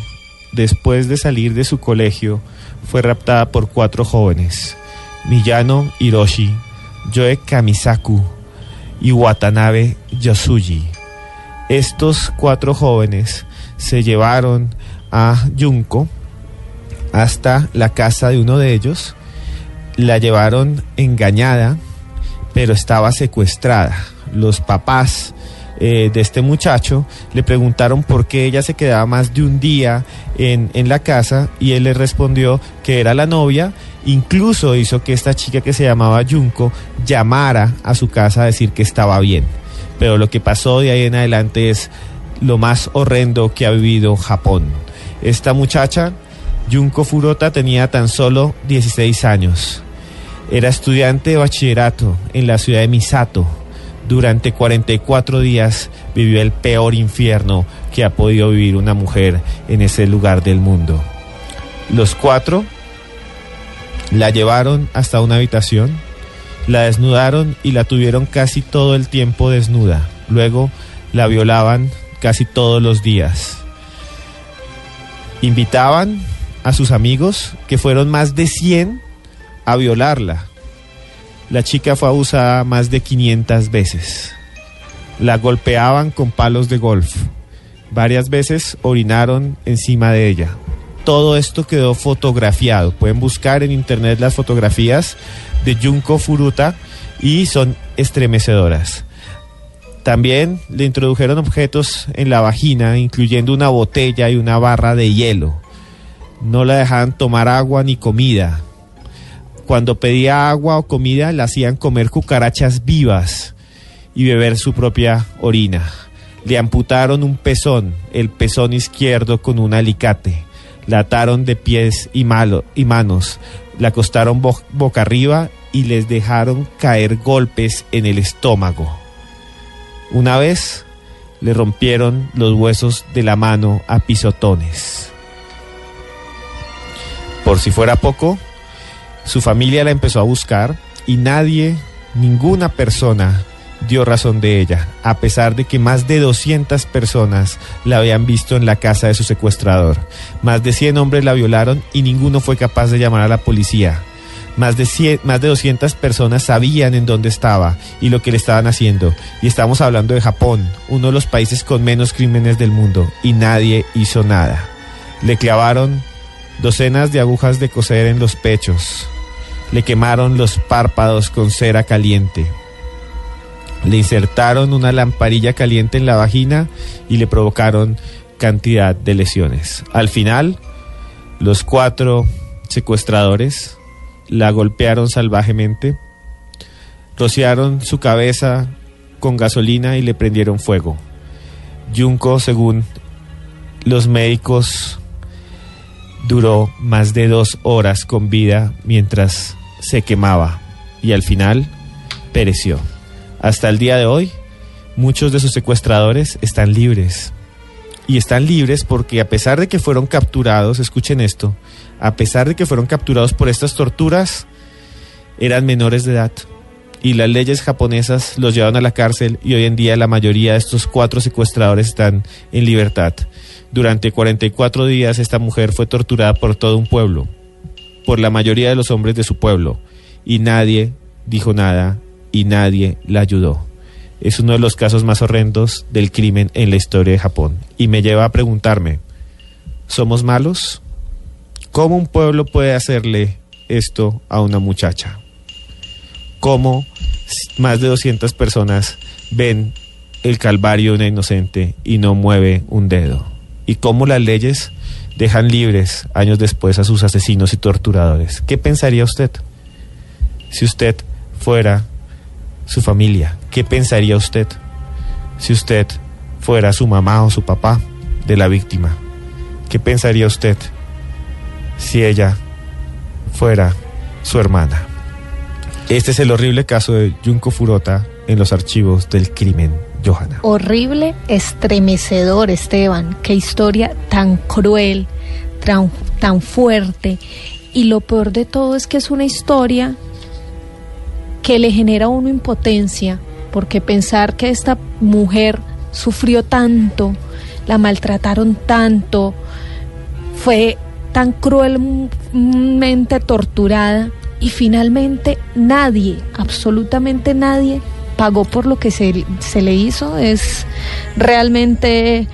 B: después de salir de su colegio, fue raptada por cuatro jóvenes, Miyano Hiroshi, Joe Kamisaku y Watanabe Yasuji. Estos cuatro jóvenes se llevaron a Junko hasta la casa de uno de ellos la llevaron engañada, pero estaba secuestrada. Los papás eh, de este muchacho le preguntaron por qué ella se quedaba más de un día en, en la casa y él le respondió que era la novia. Incluso hizo que esta chica que se llamaba Junko llamara a su casa a decir que estaba bien. Pero lo que pasó de ahí en adelante es lo más horrendo que ha vivido Japón. Esta muchacha Junko Furota tenía tan solo 16 años. Era estudiante de bachillerato en la ciudad de Misato. Durante 44 días vivió el peor infierno que ha podido vivir una mujer en ese lugar del mundo. Los cuatro la llevaron hasta una habitación, la desnudaron y la tuvieron casi todo el tiempo desnuda. Luego la violaban casi todos los días. Invitaban a sus amigos, que fueron más de 100, a violarla. La chica fue abusada más de 500 veces. La golpeaban con palos de golf. Varias veces orinaron encima de ella. Todo esto quedó fotografiado. Pueden buscar en internet las fotografías de Junko Furuta y son estremecedoras. También le introdujeron objetos en la vagina, incluyendo una botella y una barra de hielo. No la dejaban tomar agua ni comida. Cuando pedía agua o comida, la hacían comer cucarachas vivas y beber su propia orina. Le amputaron un pezón, el pezón izquierdo, con un alicate. La ataron de pies y, manos. La acostaron boca arriba y les dejaron caer golpes en el estómago. Una vez le rompieron los huesos de la mano a pisotones. Por si fuera poco, su familia la empezó a buscar y nadie, ninguna persona dio razón de ella, a pesar de que más de 200 personas la habían visto en la casa de su secuestrador. Más de 100 hombres la violaron y ninguno fue capaz de llamar a la policía. Más de, más de 200 personas sabían en dónde estaba y lo que le estaban haciendo. Y estamos hablando de Japón, uno de los países con menos crímenes del mundo, y nadie hizo nada. Le clavaron docenas de agujas de coser en los pechos, le quemaron los párpados con cera caliente. Le insertaron una lamparilla caliente en la vagina y le provocaron cantidad de lesiones. Al final, los cuatro secuestradores la golpearon salvajemente, rociaron su cabeza con gasolina y le prendieron fuego. Junko, según los médicos, duró más de dos horas con vida mientras se quemaba y al final pereció. Hasta el día de hoy, muchos de sus secuestradores están libres. Y están libres porque a pesar de que fueron capturados, escuchen esto, a pesar de que fueron capturados por estas torturas, eran menores de edad. Y las leyes japonesas los llevaron a la cárcel y hoy en día la mayoría de estos cuatro secuestradores están en libertad. Durante 44 días esta mujer fue torturada por todo un pueblo por la mayoría de los hombres de su pueblo, y nadie dijo nada y nadie la ayudó. Es uno de los casos más horrendos del crimen en la historia de Japón. Y me lleva a preguntarme, ¿somos malos? ¿Cómo un pueblo puede hacerle esto a una muchacha? cómo más de 200 personas ven el calvario de una inocente y no mueve un dedo. Y cómo las leyes dejan libres años después a sus asesinos y torturadores. ¿Qué pensaría usted si usted fuera su familia? ¿Qué pensaría usted si usted fuera su mamá o su papá de la víctima? ¿Qué pensaría usted si ella fuera su hermana? Este es el horrible caso de Junko Furota en los archivos del crimen,
C: Horrible, estremecedor, Esteban. Qué historia tan cruel, tan, tan fuerte. Y lo peor de todo es que es una historia que le genera a uno impotencia, porque pensar que esta mujer sufrió tanto, la maltrataron tanto, fue tan cruelmente torturada y finalmente nadie, absolutamente nadie, pagó por lo que se, se le hizo. Es realmente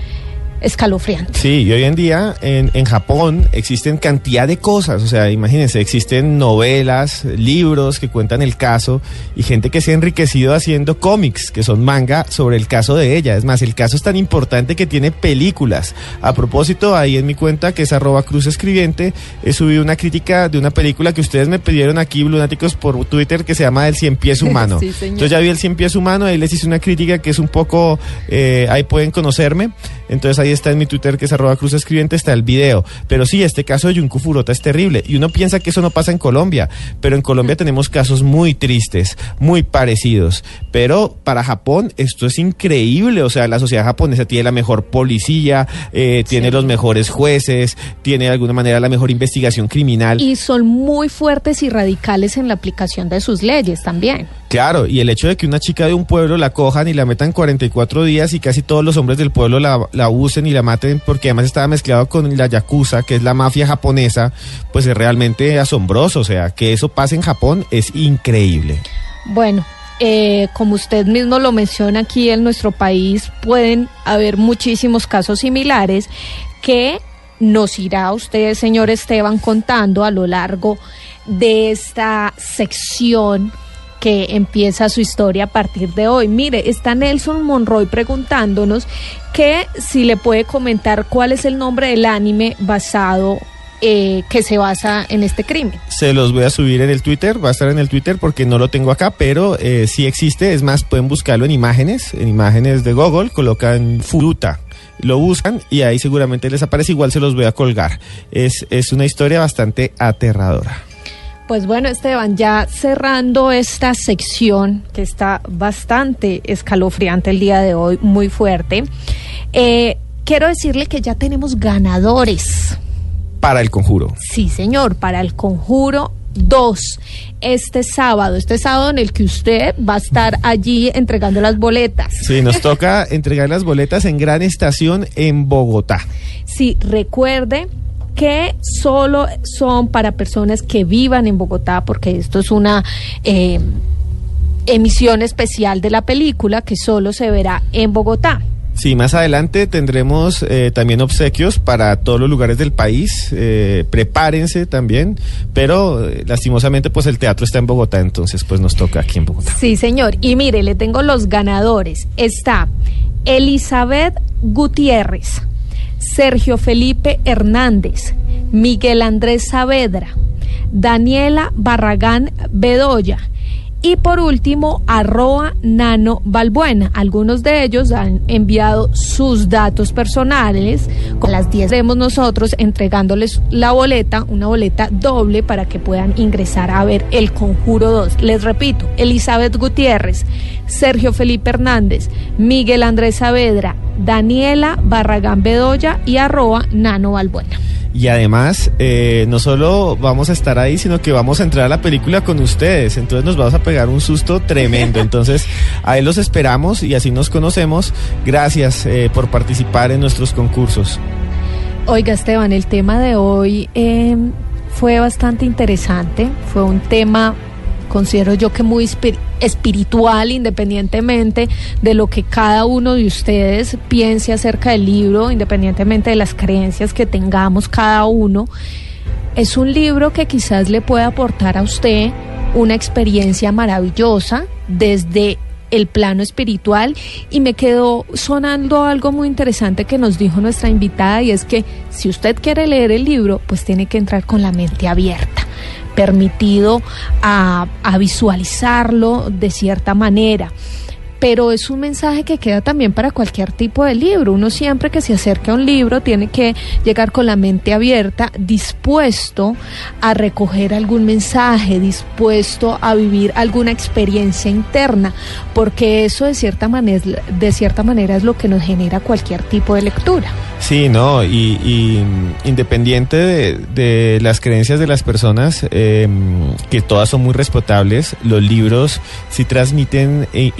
C: escalofriante.
B: Sí, y hoy en día en, en, Japón existen cantidad de cosas, o sea, imagínense, existen novelas, libros que cuentan el caso y gente que se ha enriquecido haciendo cómics, que son manga, sobre el caso de ella. Es más, el caso es tan importante que tiene películas. A propósito, ahí en mi cuenta, que es arroba cruz escribiente, he subido una crítica de una película que ustedes me pidieron aquí, lunáticos, por Twitter, que se llama El Cien Pies Humano.
C: Sí, señor.
B: Entonces ya vi El Cien Pies Humano, ahí les hice una crítica que es un poco, eh, ahí pueden conocerme. Entonces ahí está en mi Twitter, que es arroba cruz escribiente, está el video. Pero sí, este caso de Yunku Furota es terrible. Y uno piensa que eso no pasa en Colombia. Pero en Colombia tenemos casos muy tristes, muy parecidos. Pero para Japón esto es increíble. O sea, la sociedad japonesa tiene la mejor policía, eh, tiene
C: Sí.
B: los mejores jueces, tiene de alguna manera la mejor investigación criminal.
C: Y son muy fuertes y radicales en la aplicación de sus leyes también.
B: Claro, y el hecho de que una chica de un pueblo la cojan y la metan 44 días y casi todos los hombres del pueblo la, la usen y la maten porque además estaba mezclado con la Yakuza, que es la mafia japonesa, pues es realmente asombroso. O sea, que eso pase en Japón es increíble.
C: Bueno, eh, como usted mismo lo menciona aquí en nuestro país, pueden haber muchísimos casos similares que nos irá usted, señor Esteban, contando a lo largo de esta sección que empieza su historia a partir de hoy. Mire, está Nelson Monroy preguntándonos que si le puede comentar cuál es el nombre del anime basado eh, que se basa en este crimen.
B: Se los voy a subir en el Twitter, va a estar en el Twitter porque no lo tengo acá, pero eh, sí existe. Es más, pueden buscarlo en imágenes, en imágenes de Google, colocan Furuta. Lo buscan y ahí seguramente les aparece. Igual se los voy a colgar. Es, es una historia bastante aterradora.
C: Pues bueno, Esteban, ya cerrando esta sección que está bastante escalofriante el día de hoy, muy fuerte, eh, quiero decirle que ya tenemos ganadores.
B: Para el conjuro.
C: Sí, señor, para el conjuro 2 este sábado, este sábado en el que usted va a estar allí entregando las boletas.
B: Sí, nos toca entregar las boletas en Gran Estación en Bogotá.
C: Sí, recuerde que solo son para personas que vivan en Bogotá, porque esto es una eh, emisión especial de la película que solo se verá en Bogotá.
B: Sí, más adelante tendremos eh, también obsequios para todos los lugares del país. Eh, prepárense también, pero eh, lastimosamente pues el teatro está en Bogotá, entonces pues nos toca aquí en Bogotá.
C: Sí, señor. Y mire, le tengo los ganadores. Está Elizabeth Gutiérrez, Sergio Felipe Hernández, Miguel Andrés Saavedra, Daniela Barragán Bedoya. Y por último, arroba Nano Balbuena. Algunos de ellos han enviado sus datos personales. Con las 10 vemos nosotros entregándoles la boleta, una boleta doble para que puedan ingresar a ver el Conjuro 2. Les repito, Elizabeth Gutiérrez, Sergio Felipe Hernández, Miguel Andrés Saavedra, Daniela Barragán Bedoya y arroba Nano Balbuena.
B: Y además, eh, no solo vamos a estar ahí, sino que vamos a entrar a la película con ustedes. Entonces nos vamos a pegar un susto tremendo. Entonces, ahí los esperamos y así nos conocemos. Gracias eh, por participar en nuestros concursos.
C: Oiga, Esteban, el tema de hoy eh, fue bastante interesante. Fue un tema, considero yo que muy espiritual, independientemente de lo que cada uno de ustedes piense acerca del libro, independientemente de las creencias que tengamos cada uno. Es un libro que quizás le pueda aportar a usted una experiencia maravillosa desde el plano espiritual y me quedó sonando algo muy interesante que nos dijo nuestra invitada y es que si usted quiere leer el libro, pues tiene que entrar con la mente abierta permitido a, a visualizarlo de cierta manera pero es un mensaje que queda también para cualquier tipo de libro. Uno siempre que se acerca a un libro tiene que llegar con la mente abierta, dispuesto a recoger algún mensaje, dispuesto a vivir alguna experiencia interna, porque eso de cierta manera, es lo que nos genera cualquier tipo de lectura.
B: Sí, no, y, independiente de, las creencias de las personas, em, que todas son muy respetables, los libros sí transmiten eh,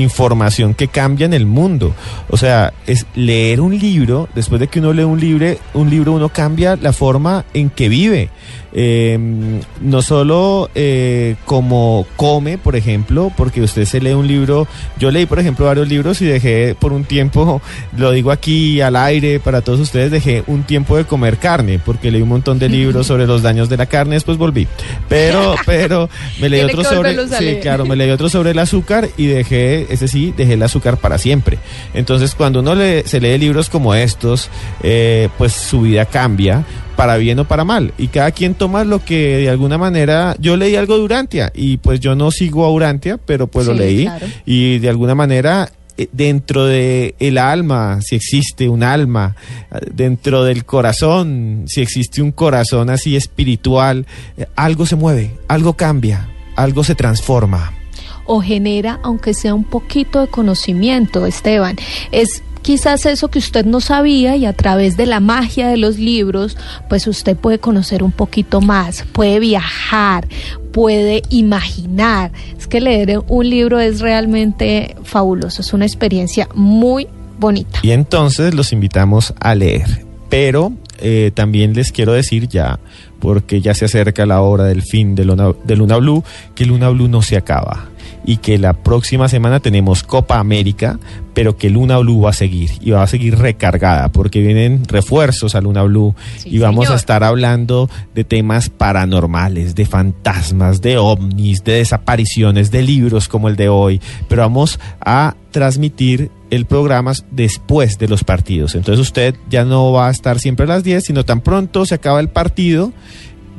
B: información que cambia en el mundo. O sea, es leer un libro, después de que uno lee un libro, un libro uno cambia la forma en que vive. Em, no solo eh, como come, por ejemplo, porque usted se lee un libro, yo leí, por ejemplo, varios libros y dejé por un tiempo, lo digo aquí al aire para todos ustedes, dejé un tiempo de comer carne, porque leí un montón de libros sobre los daños de la carne, después volví. Pero, pero me leí otro sobre, sí, claro, me leí otro sobre el azúcar y dejé, ese sí, dejé el azúcar para siempre. Entonces, cuando uno se lee libros como estos, eh, pues su vida cambia para bien o para mal. Y cada quien toma lo que de alguna manera. Yo leí algo de Urantia y pues yo no sigo a Urantia, pero pues lo leí. Y de alguna manera eh, dentro de el alma, si existe un alma, dentro del corazón, si existe un corazón así espiritual, eh, algo se mueve, algo cambia, algo se transforma.
C: O genera, aunque sea un poquito de conocimiento, Esteban. Es quizás eso que usted no sabía y a través de la magia de los libros, pues usted puede conocer un poquito más, puede viajar, puede imaginar. Es que leer un libro es realmente fabuloso, es una experiencia muy bonita.
B: Y entonces los invitamos a leer, pero eh, también les quiero decir ya, porque ya se acerca la hora del fin de Luna, de Luna Blue, que Luna Blue no se acaba y que la próxima semana tenemos Copa América, pero que Luna Blue va a seguir y va a seguir recargada porque vienen refuerzos a Luna Blue y vamos a estar hablando de temas paranormales, de fantasmas, de ovnis, de desapariciones, de libros como el de hoy, pero vamos a transmitir el programa después de los partidos. Entonces usted ya no va a estar siempre a las 10, sino tan pronto se acaba el partido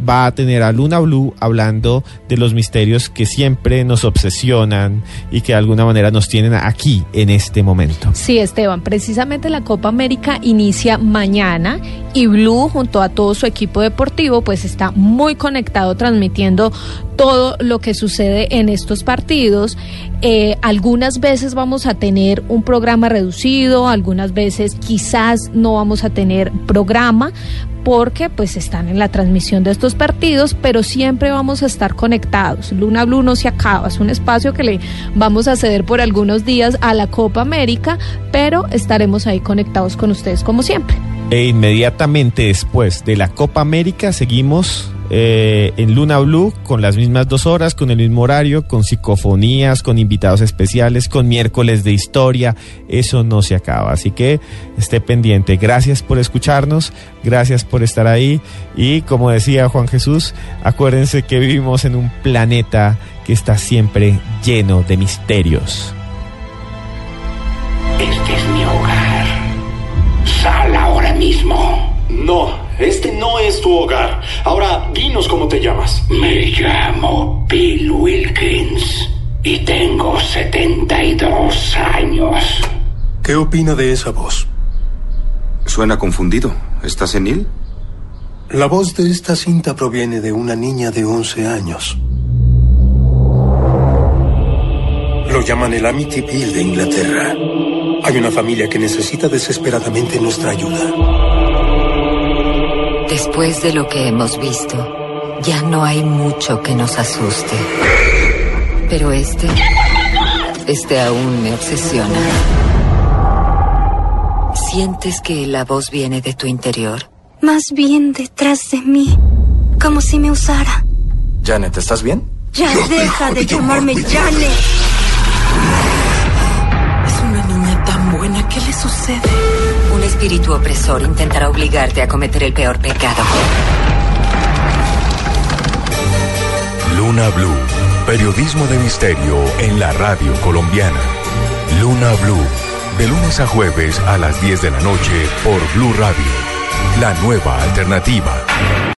B: va a tener a Luna Blue hablando de los misterios que siempre nos obsesionan y que de alguna manera nos tienen aquí en este momento.
C: Sí, Esteban, precisamente la Copa América inicia mañana y Blue junto a todo su equipo deportivo pues está muy conectado transmitiendo todo lo que sucede en estos partidos. Eh, algunas veces vamos a tener un programa reducido, algunas veces quizás no vamos a tener programa, porque pues están en la transmisión de estos partidos, pero siempre vamos a estar conectados. Luna Blue no se acaba, es un espacio que le vamos a ceder por algunos días a la Copa América, pero estaremos ahí conectados con ustedes como siempre.
B: E inmediatamente después de la Copa América seguimos eh, en Luna Blue con las mismas dos horas, con el mismo horario, con psicofonías, con invitados especiales, con miércoles de historia. Eso no se acaba. Así que esté pendiente. Gracias por escucharnos, gracias por estar ahí. Y como decía Juan Jesús, acuérdense que vivimos en un planeta que está siempre lleno de misterios.
E: Mismo.
D: No. Este no es tu hogar. Ahora, dinos cómo te llamas.
E: Me llamo Bill Wilkins y tengo 72 años.
F: ¿Qué opina de esa voz?
G: Suena confundido. ¿Estás senil?
F: La voz de esta cinta proviene de una niña de 11 años. Lo llaman el Amityville de Inglaterra. Hay una familia que necesita desesperadamente nuestra ayuda.
L: Después de lo que hemos visto, ya no hay mucho que nos asuste. Pero este, este aún me obsesiona. ¿Sientes que la voz viene de tu interior?
M: Más bien detrás de mí, como si me usara.
G: Janet, ¿estás bien?
M: Ya deja de llamarme Janet.
N: ¿Qué le sucede?
L: Un espíritu opresor intentará obligarte a cometer el peor pecado.
K: Luna Blue Periodismo de misterio en la radio colombiana. Luna Blue. De lunes a jueves a las 10 de la noche por Blue Radio. La nueva alternativa.